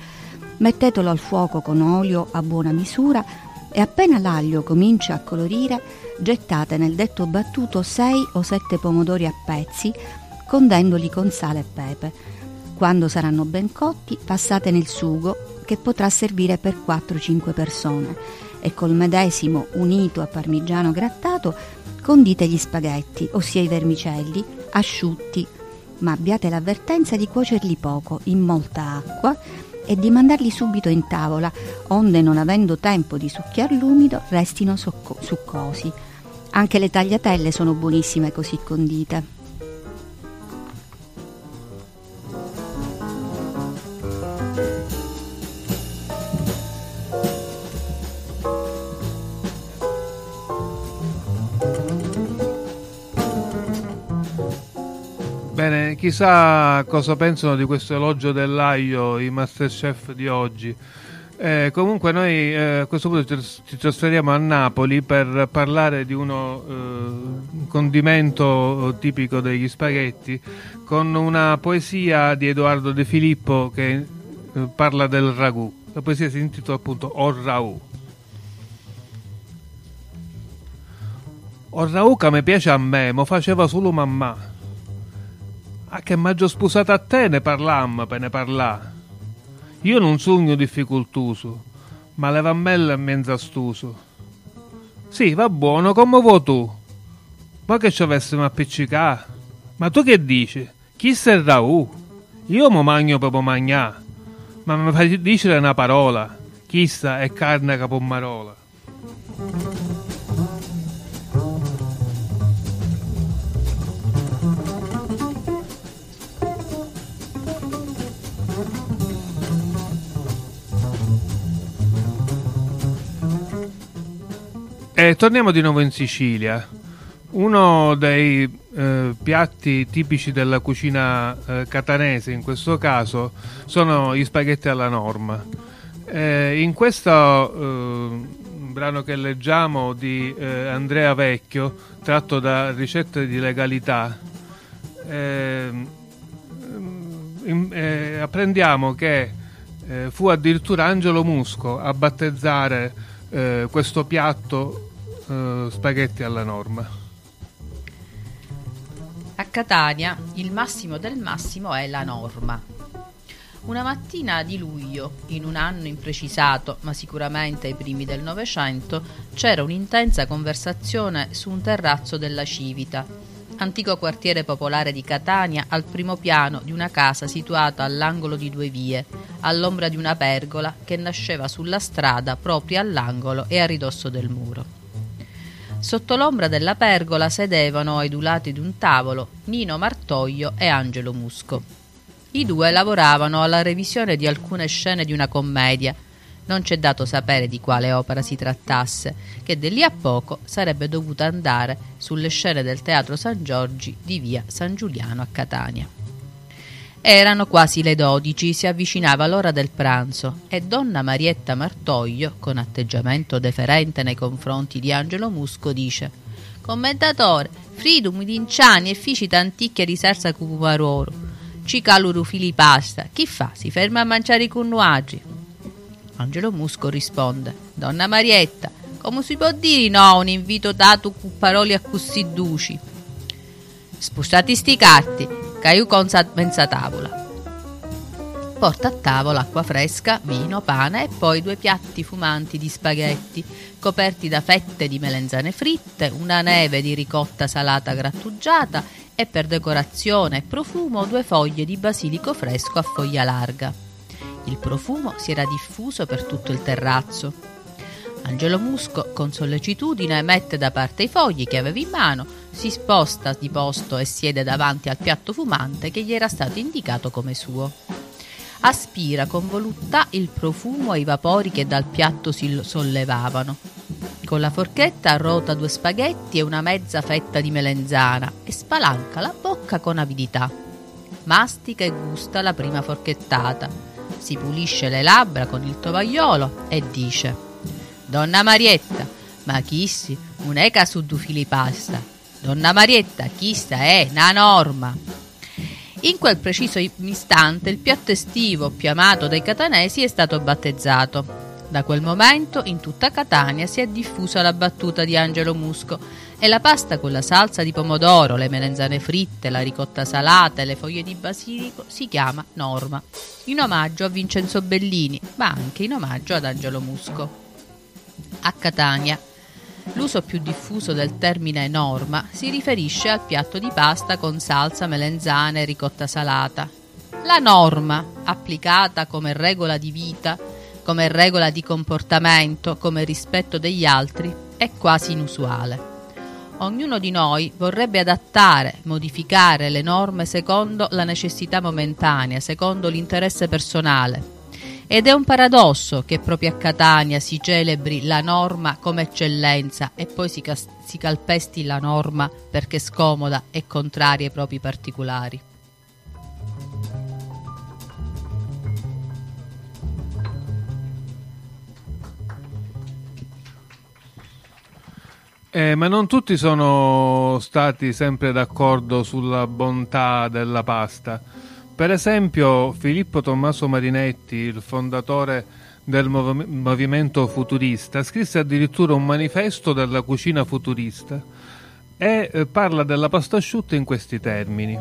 Mettetelo al fuoco con olio a buona misura e appena l'aglio comincia a colorire gettate nel detto battuto 6 o 7 pomodori a pezzi condendoli con sale e pepe. Quando saranno ben cotti passate nel sugo che potrà servire per 4-5 persone e col medesimo unito a parmigiano grattato condite gli spaghetti, ossia i vermicelli, asciutti, ma abbiate l'avvertenza di cuocerli poco, in molta acqua, e di mandarli subito in tavola, onde non avendo tempo di succhiar l'umido restino succosi. Anche le tagliatelle sono buonissime così condite. Chissà cosa pensano di questo elogio dell'aglio i Masterchef di oggi. Eh, comunque noi eh, a questo punto ci trasferiamo a Napoli per parlare di uno eh, condimento tipico degli spaghetti con una poesia di Edoardo De Filippo che eh, parla del ragù. La poesia si intitola appunto O Raù. O Raù che mi piace a me, mo faceva solo mamma. Ah, che maggio sposata a te ne parlammo per ne parlà. Io non sogno difficoltoso, ma le vammelle è mezzo astuso. Sì, va buono, come vuoi tu. Ma che ci avessimo appiccicà? Ma tu che dici? Chi sei Raù? Io mo magno proprio magnà. Ma mi fai dire una parola. Chissa è carne capommarola. E torniamo di nuovo in Sicilia. Uno dei eh, piatti tipici della cucina eh, catanese, in questo caso, sono gli spaghetti alla norma. Eh, in questo eh, brano che leggiamo di eh, Andrea Vecchio, tratto da Ricette di legalità, in, apprendiamo che fu addirittura Angelo Musco a battezzare questo piatto uh, spaghetti alla norma. A Catania il massimo del massimo è la norma. Una mattina di luglio, in un anno imprecisato, ma sicuramente ai primi del Novecento, c'era un'intensa conversazione su un terrazzo della Civita, antico quartiere popolare di Catania, al primo piano di una casa situata all'angolo di due vie, all'ombra di una pergola che nasceva sulla strada proprio all'angolo e a ridosso del muro. Sotto l'ombra della pergola sedevano, ai due di un tavolo, Nino Martoglio e Angelo Musco. I due lavoravano alla revisione di alcune scene di una commedia. Non c'è dato sapere di quale opera si trattasse, che di lì a poco sarebbe dovuta andare sulle scene del Teatro San Giorgi di via San Giuliano a Catania. Erano quasi le dodici, si avvicinava l'ora del pranzo e donna Marietta Martoglio, con atteggiamento deferente nei confronti di Angelo Musco, dice Commendatore, fridum linciani e fici tanticchie di salsa cupumaroro, cicaluru fili pasta, chi fa? Si ferma a mangiare i connuaggi. Angelo Musco risponde Donna Marietta, come si può dire no un invito dato con parole a così duci? Spostati sti carti, Caiu consa mensa tavola. Porta a tavola acqua fresca, vino, pane e poi due piatti fumanti di spaghetti, coperti da fette di melenzane fritte, una neve di ricotta salata grattugiata e per decorazione e profumo due foglie di basilico fresco a foglia larga. Il profumo si era diffuso per tutto il terrazzo. Angelo Musco, con sollecitudine, mette da parte i fogli che aveva in mano, si sposta di posto e siede davanti al piatto fumante che gli era stato indicato come suo. Aspira con voluttà il profumo e i vapori che dal piatto si sollevavano. Con la forchetta rota due spaghetti e una mezza fetta di melenzana e spalanca la bocca con avidità. Mastica e gusta la prima forchettata. Si pulisce le labbra con il tovagliolo e dice: Donna Marietta, ma chi si? Un'eca su due fili pasta. Donna Marietta, chi sta è? Na norma. In quel preciso istante il piatto estivo più amato dai catanesi è stato battezzato. Da quel momento in tutta Catania si è diffusa la battuta di Angelo Musco e la pasta con la salsa di pomodoro, le melenzane fritte, la ricotta salata e le foglie di basilico si chiama Norma, in omaggio a Vincenzo Bellini, ma anche in omaggio ad Angelo Musco. A Catania L'uso più diffuso del termine norma si riferisce al piatto di pasta con salsa, melenzane e ricotta salata. La norma, applicata come regola di vita, come regola di comportamento, come rispetto degli altri, è quasi inusuale. Ognuno di noi vorrebbe adattare, modificare le norme secondo la necessità momentanea, secondo l'interesse personale, ed è un paradosso che proprio a Catania si celebri la norma come eccellenza e poi si, si calpesti la norma perché scomoda e contraria ai propri particolari. Eh, ma non tutti sono stati sempre d'accordo sulla bontà della pasta. Per esempio, Filippo Tommaso Marinetti, il fondatore del mov- movimento futurista, scrisse addirittura un manifesto della cucina futurista e eh, parla della pasta asciutta in questi termini.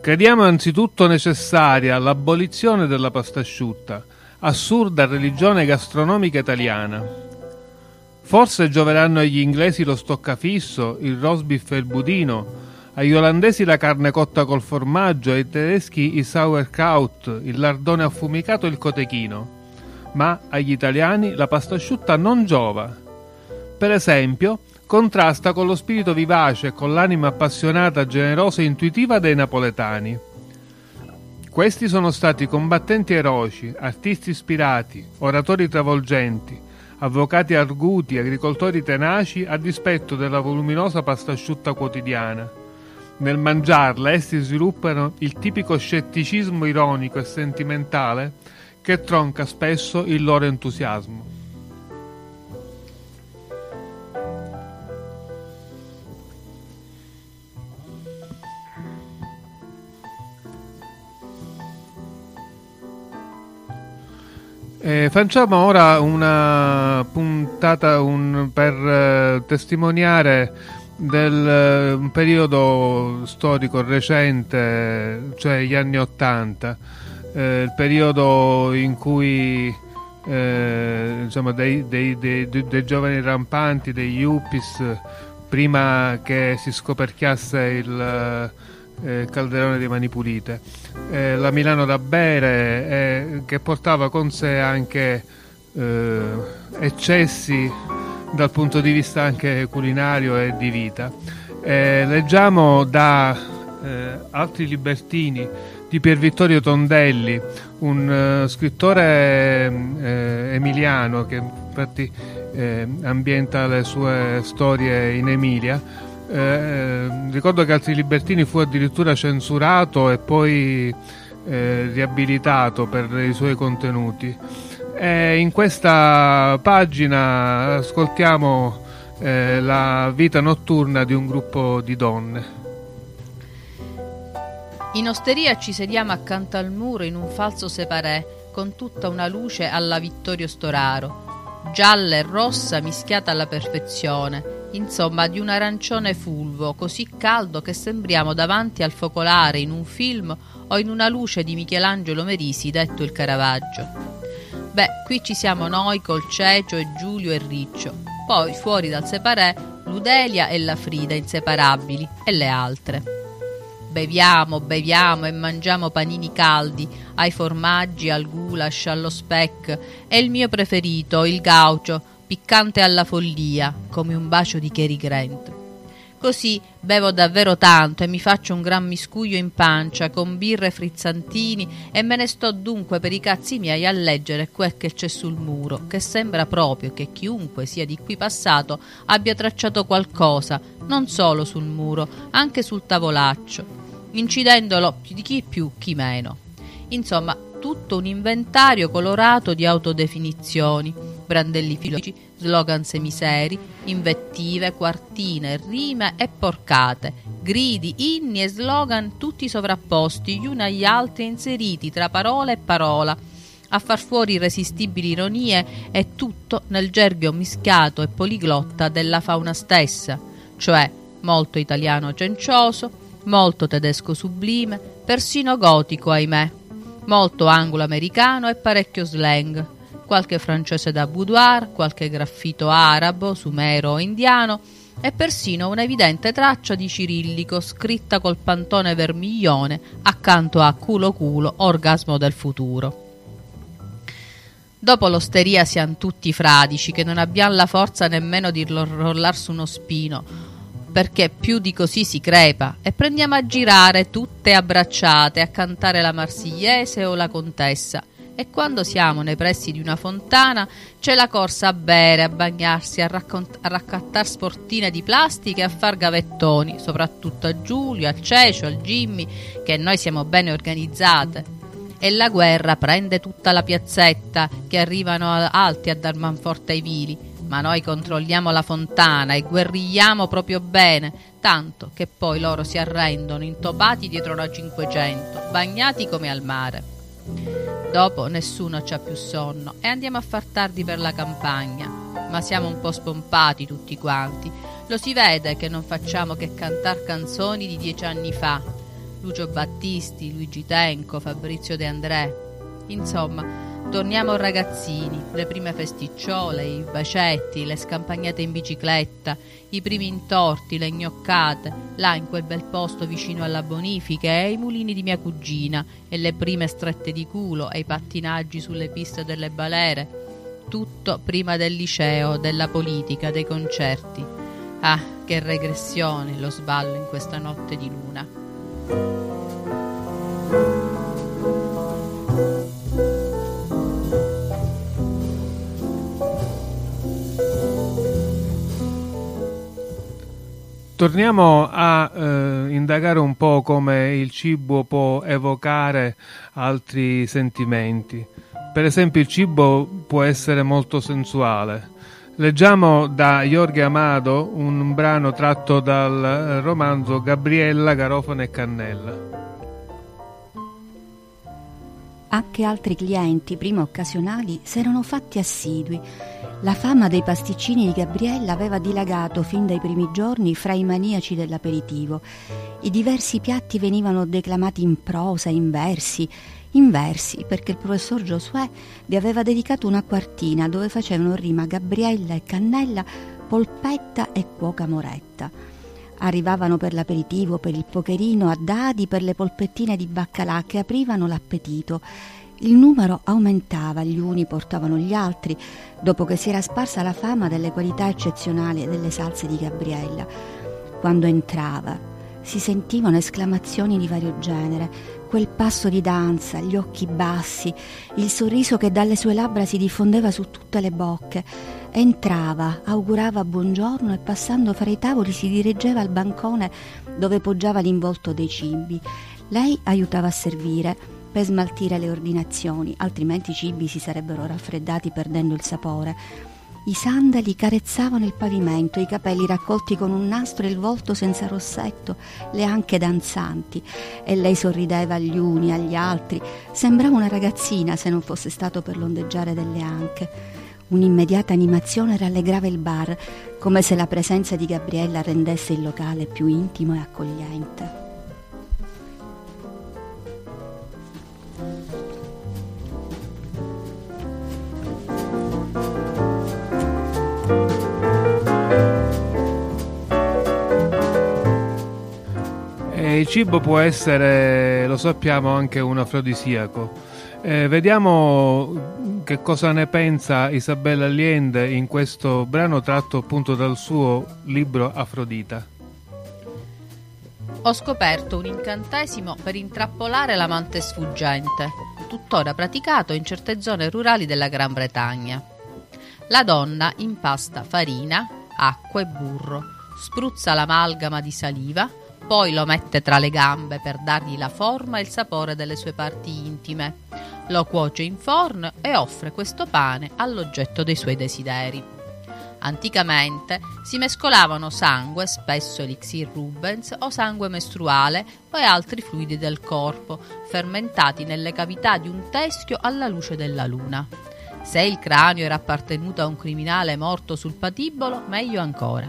Crediamo anzitutto necessaria l'abolizione della pasta asciutta, assurda religione gastronomica italiana. Forse gioveranno agli inglesi lo stoccafisso, il rosbiff e il budino, agli olandesi la carne cotta col formaggio, ai tedeschi i sauerkraut, il lardone affumicato e il cotechino. Ma agli italiani la pasta asciutta non giova. Per esempio, contrasta con lo spirito vivace e con l'anima appassionata, generosa e intuitiva dei napoletani. Questi sono stati combattenti eroici, artisti ispirati, oratori travolgenti, avvocati arguti, agricoltori tenaci a dispetto della voluminosa pasta asciutta quotidiana nel mangiarla essi sviluppano il tipico scetticismo ironico e sentimentale che tronca spesso il loro entusiasmo. Eh, facciamo ora una puntata un, per eh, testimoniare del eh, un periodo storico recente, cioè gli anni Ottanta, eh, il periodo in cui eh, insomma, dei, dei, dei, dei, giovani rampanti, degli yuppies, prima che si scoperchiasse il eh, calderone di mani pulite, eh, la Milano da bere, eh, che portava con sé anche eccessi dal punto di vista anche culinario e di vita. Eh, leggiamo da eh, Altri Libertini di Pier Vittorio Tondelli, un uh, scrittore eh, emiliano che infatti eh, ambienta le sue storie in Emilia. Eh, ricordo che Altri Libertini fu addirittura censurato e poi riabilitato per i suoi contenuti. E in questa pagina ascoltiamo eh, la vita notturna di un gruppo di donne. In osteria ci sediamo accanto al muro in un falso separé con tutta una luce alla Vittorio Storaro, gialla e rossa mischiata alla perfezione, insomma di un arancione fulvo così caldo che sembriamo davanti al focolare in un film o in una luce di Michelangelo Merisi detto il Caravaggio. Beh, qui ci siamo noi col Cecio e Giulio e Riccio. Poi fuori dal separé Ludelia e la Frida inseparabili e le altre. Beviamo, beviamo e mangiamo panini caldi, ai formaggi, al goulash, allo speck e il mio preferito, il gaucho, piccante alla follia, come un bacio di Cary Grant. Così bevo davvero tanto e mi faccio un gran miscuglio in pancia con birre frizzantini e me ne sto dunque per i cazzi miei a leggere quel che c'è sul muro, che sembra proprio che chiunque sia di qui passato abbia tracciato qualcosa, non solo sul muro, anche sul tavolaccio incidendolo di chi più chi meno. Insomma, tutto un inventario colorato di autodefinizioni, brandelli filologici, slogan semiseri, invettive, quartine, rime e porcate, gridi, inni e slogan tutti sovrapposti gli uni agli altri inseriti tra parola e parola, a far fuori irresistibili ironie e tutto nel gergo mischiato e poliglotta della fauna stessa, cioè molto italiano cencioso, molto tedesco sublime, persino gotico, ahimè, molto anglo-americano e parecchio slang, qualche francese da boudoir, qualche graffito arabo, sumero o indiano e persino un'evidente traccia di cirillico scritta col pantone vermiglione accanto a culo culo orgasmo del futuro. Dopo l'osteria siamo tutti fradici, che non abbiamo la forza nemmeno di rollar su uno spino, perché più di così si crepa e prendiamo a girare tutte abbracciate a cantare la marsigliese o la contessa e quando siamo nei pressi di una fontana c'è la corsa a bere, a bagnarsi, a, raccont- a raccattar sportine di plastica e a far gavettoni, soprattutto a Giulio, a Cecio, al Jimmy, che noi siamo bene organizzate. E la guerra prende tutta la piazzetta, che arrivano alti a dar manforte ai vili ma noi controlliamo la fontana e guerrigliamo proprio bene, tanto che poi loro si arrendono intopati dietro la 500, bagnati come al mare. Dopo nessuno c'ha più sonno e andiamo a far tardi per la campagna, ma siamo un po' spompati tutti quanti. Lo si vede che non facciamo che cantar canzoni di dieci anni fa. Lucio Battisti, Luigi Tenco, Fabrizio De André. Insomma, Torniamo ragazzini, le prime festicciole, i bacetti, le scampagnate in bicicletta, i primi intorti, le gnoccate, là in quel bel posto vicino alla bonifica e i mulini di mia cugina e le prime strette di culo e i pattinaggi sulle piste delle balere. Tutto prima del liceo, della politica, dei concerti. Ah, che regressione lo sballo in questa notte di luna. Torniamo a eh, indagare un po' come il cibo può evocare altri sentimenti. Per esempio il cibo può essere molto sensuale. Leggiamo da Jorge Amado un brano tratto dal romanzo Gabriella, Garofano e Cannella. Anche altri clienti, prima occasionali, si erano fatti assidui la fama dei pasticcini di Gabriella aveva dilagato fin dai primi giorni fra i maniaci dell'aperitivo. I diversi piatti venivano declamati in prosa, in versi, in versi, perché il professor Giosuè vi aveva dedicato una quartina dove facevano rima Gabriella e Cannella, polpetta e cuoca moretta. Arrivavano per l'aperitivo, per il pocherino, a dadi, per le polpettine di baccalà che aprivano l'appetito il numero aumentava, gli uni portavano gli altri, dopo che si era sparsa la fama delle qualità eccezionali delle salse di Gabriella. Quando entrava, si sentivano esclamazioni di vario genere, quel passo di danza, gli occhi bassi, il sorriso che dalle sue labbra si diffondeva su tutte le bocche. Entrava, augurava buongiorno e passando fra i tavoli si dirigeva al bancone dove poggiava l'involto dei cibi. Lei aiutava a servire per smaltire le ordinazioni, altrimenti i cibi si sarebbero raffreddati perdendo il sapore. I sandali carezzavano il pavimento, i capelli raccolti con un nastro e il volto senza rossetto, le anche danzanti, e lei sorrideva agli uni, agli altri. Sembrava una ragazzina se non fosse stato per l'ondeggiare delle anche. Un'immediata animazione rallegrava il bar, come se la presenza di Gabriella rendesse il locale più intimo e accogliente. E il cibo può essere, lo sappiamo, anche un afrodisiaco. Eh, vediamo che cosa ne pensa Isabella Allende in questo brano tratto appunto dal suo libro Afrodita. Ho scoperto un incantesimo per intrappolare l'amante sfuggente, tuttora praticato in certe zone rurali della Gran Bretagna. La donna impasta farina, acqua e burro, spruzza l'amalgama di saliva, poi lo mette tra le gambe per dargli la forma e il sapore delle sue parti intime, lo cuoce in forno e offre questo pane all'oggetto dei suoi desideri. Anticamente si mescolavano sangue, spesso elixir Rubens, o sangue mestruale o altri fluidi del corpo, fermentati nelle cavità di un teschio alla luce della luna. Se il cranio era appartenuto a un criminale morto sul patibolo, meglio ancora.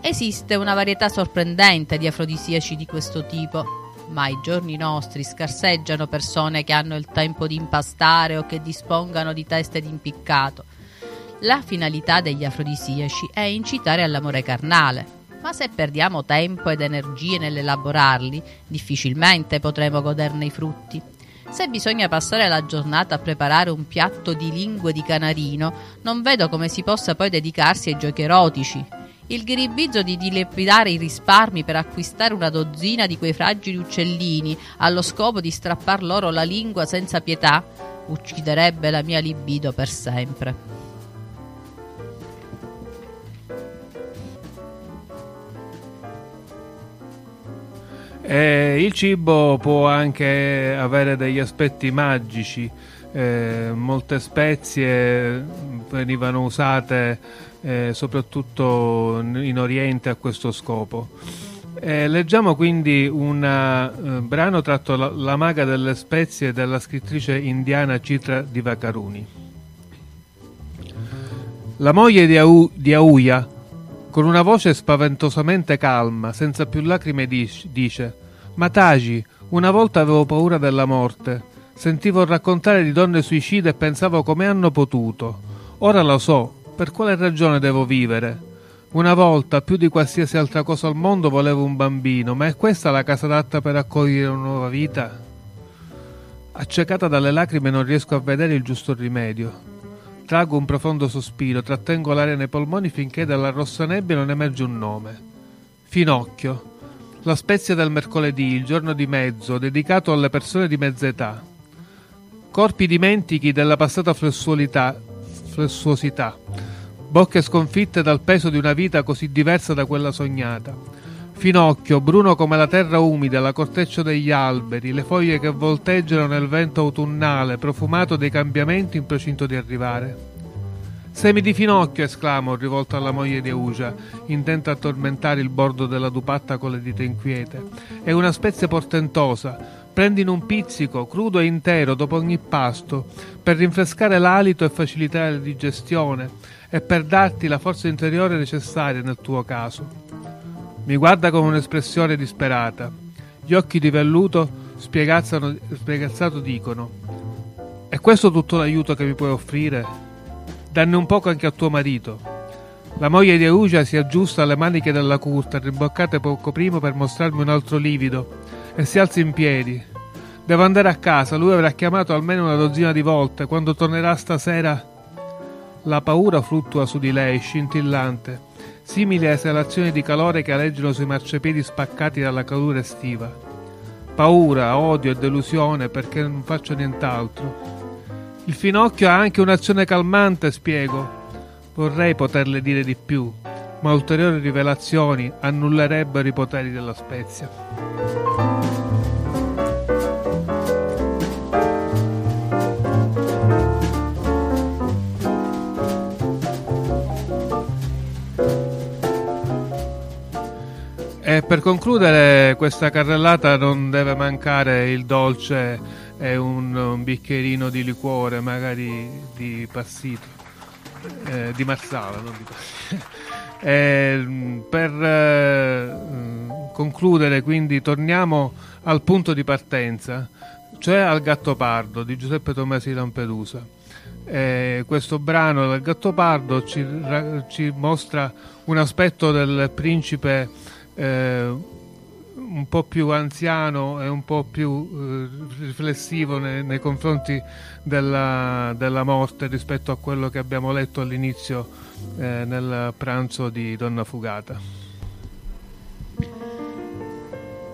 Esiste una varietà sorprendente di afrodisiaci di questo tipo, ma ai giorni nostri scarseggiano persone che hanno il tempo di impastare o che dispongano di teste d'impiccato. La finalità degli afrodisiaci è incitare all'amore carnale, ma se perdiamo tempo ed energie nell'elaborarli, difficilmente potremo goderne i frutti. Se bisogna passare la giornata a preparare un piatto di lingue di canarino, non vedo come si possa poi dedicarsi ai giochi erotici, il ghiribizzo di dilapidare i risparmi per acquistare una dozzina di quei fragili uccellini allo scopo di strappar loro la lingua senza pietà ucciderebbe la mia libido per sempre. Eh, il cibo può anche avere degli aspetti magici, eh, molte spezie venivano usate eh, soprattutto in Oriente a questo scopo. Eh, leggiamo quindi un uh, brano tratto la, la, maga delle spezie della scrittrice indiana Citra Divakaruni. La moglie di, Au, di Auya, con una voce spaventosamente calma, senza più lacrime, dice: Mataji, una volta avevo paura della morte. Sentivo raccontare di donne suicide e pensavo come hanno potuto. Ora lo so, per quale ragione devo vivere? Una volta, più di qualsiasi altra cosa al mondo, volevo un bambino, ma è questa la casa adatta per accogliere una nuova vita? Accecata dalle lacrime non riesco a vedere il giusto rimedio. Trago un profondo sospiro, trattengo l'aria nei polmoni finché dalla rossa nebbia non emerge un nome. Finocchio. La spezia del mercoledì, il giorno di mezzo, dedicato alle persone di mezza età. Corpi dimentichi della passata flessualità, flessuosità bocche sconfitte dal peso di una vita così diversa da quella sognata. Finocchio, bruno come la terra umida, la corteccia degli alberi, le foglie che volteggiano nel vento autunnale, profumato dei cambiamenti in procinto di arrivare. Semi di finocchio, esclamo, rivolto alla moglie di Eugia, intenta a tormentare il bordo della dupatta con le dita inquiete. È una spezia portentosa. Prendine un pizzico, crudo e intero, dopo ogni pasto, per rinfrescare l'alito e facilitare la digestione e per darti la forza interiore necessaria nel tuo caso. Mi guarda con un'espressione disperata. Gli occhi di velluto spiegazzato dicono: È questo tutto l'aiuto che mi puoi offrire? Danne un poco anche a tuo marito. La moglie di Eugia si aggiusta alle maniche della curta, rimboccate poco prima per mostrarmi un altro livido, e si alza in piedi. Devo andare a casa, lui avrà chiamato almeno una dozzina di volte. Quando tornerà stasera la paura fluttua su di lei, scintillante, simile a esalazioni di calore che aleggiano sui marciapiedi spaccati dalla calura estiva. Paura, odio e delusione perché non faccio nient'altro. Il finocchio ha anche un'azione calmante, spiego. Vorrei poterle dire di più, ma ulteriori rivelazioni annullerebbero i poteri della spezia. E per concludere questa carrellata non deve mancare il dolce e un, un bicchierino di liquore, magari di passito, eh, di marsala, non di passito. E, per eh, concludere, quindi, torniamo al punto di partenza, cioè al Gattopardo di Giuseppe Tomasi Lampedusa. E questo brano del Gattopardo ci, ci mostra un aspetto del principe eh, un po' più anziano e un po' più eh, riflessivo nei, nei confronti della, della, morte rispetto a quello che abbiamo letto all'inizio eh, nel pranzo di Donna Fugata.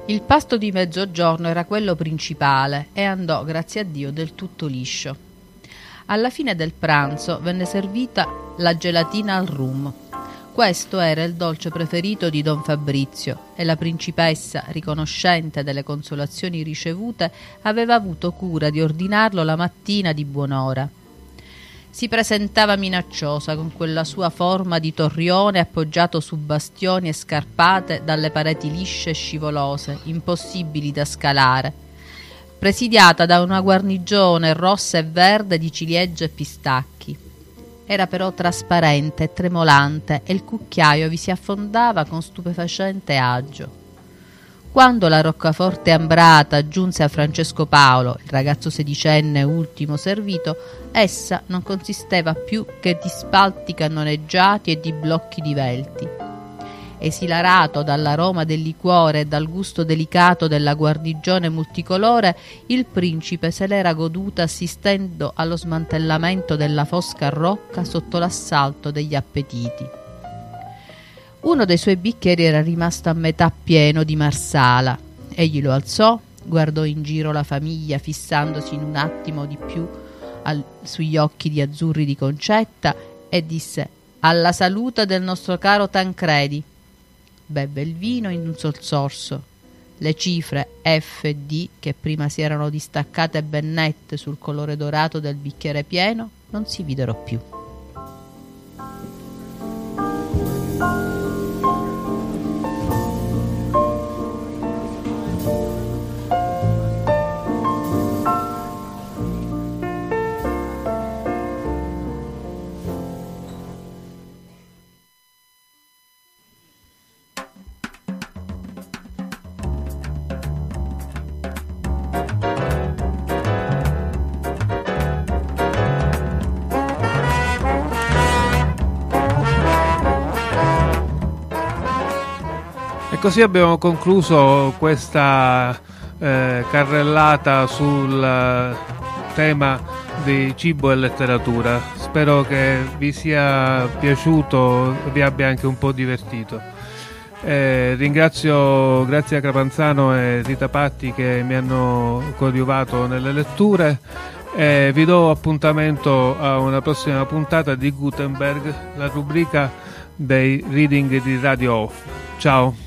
Il pasto di mezzogiorno era quello principale e andò, grazie a Dio, del tutto liscio. Alla fine del pranzo venne servita la gelatina al rum. Questo era il dolce preferito di don Fabrizio e la principessa, riconoscente delle consolazioni ricevute, aveva avuto cura di ordinarlo la mattina di buon'ora si presentava minacciosa con quella sua forma di torrione appoggiato su bastioni e scarpate dalle pareti lisce e scivolose, impossibili da scalare, presidiata da una guarnigione rossa e verde di ciliegie e pistacchi. Era però trasparente e tremolante e il cucchiaio vi si affondava con stupefacente agio. Quando la roccaforte ambrata giunse a Francesco Paolo, il ragazzo sedicenne ultimo servito, essa non consisteva più che di spalti cannoneggiati e di blocchi divelti. Esilarato dall'aroma del liquore e dal gusto delicato della guarnigione multicolore, il principe se l'era goduta assistendo allo smantellamento della fosca rocca sotto l'assalto degli appetiti. Uno dei suoi bicchieri era rimasto a metà pieno di marsala. Egli lo alzò, guardò in giro la famiglia fissandosi in un attimo di più al, sugli occhi di azzurri di Concetta e disse alla salute del nostro caro Tancredi. Bevve il vino in un sol sorso. Le cifre F e D, che prima si erano distaccate ben nette sul colore dorato del bicchiere pieno, non si videro più. Così abbiamo concluso questa eh, carrellata sul eh, tema di cibo e letteratura. Spero che vi sia piaciuto vi abbia anche un po' divertito. Eh, ringrazio Grazia Crapanzano e Rita Patti che mi hanno coadiuvato nelle letture. Eh, vi do appuntamento a una prossima puntata di Gutenberg, la rubrica dei reading di Radio Off. Ciao!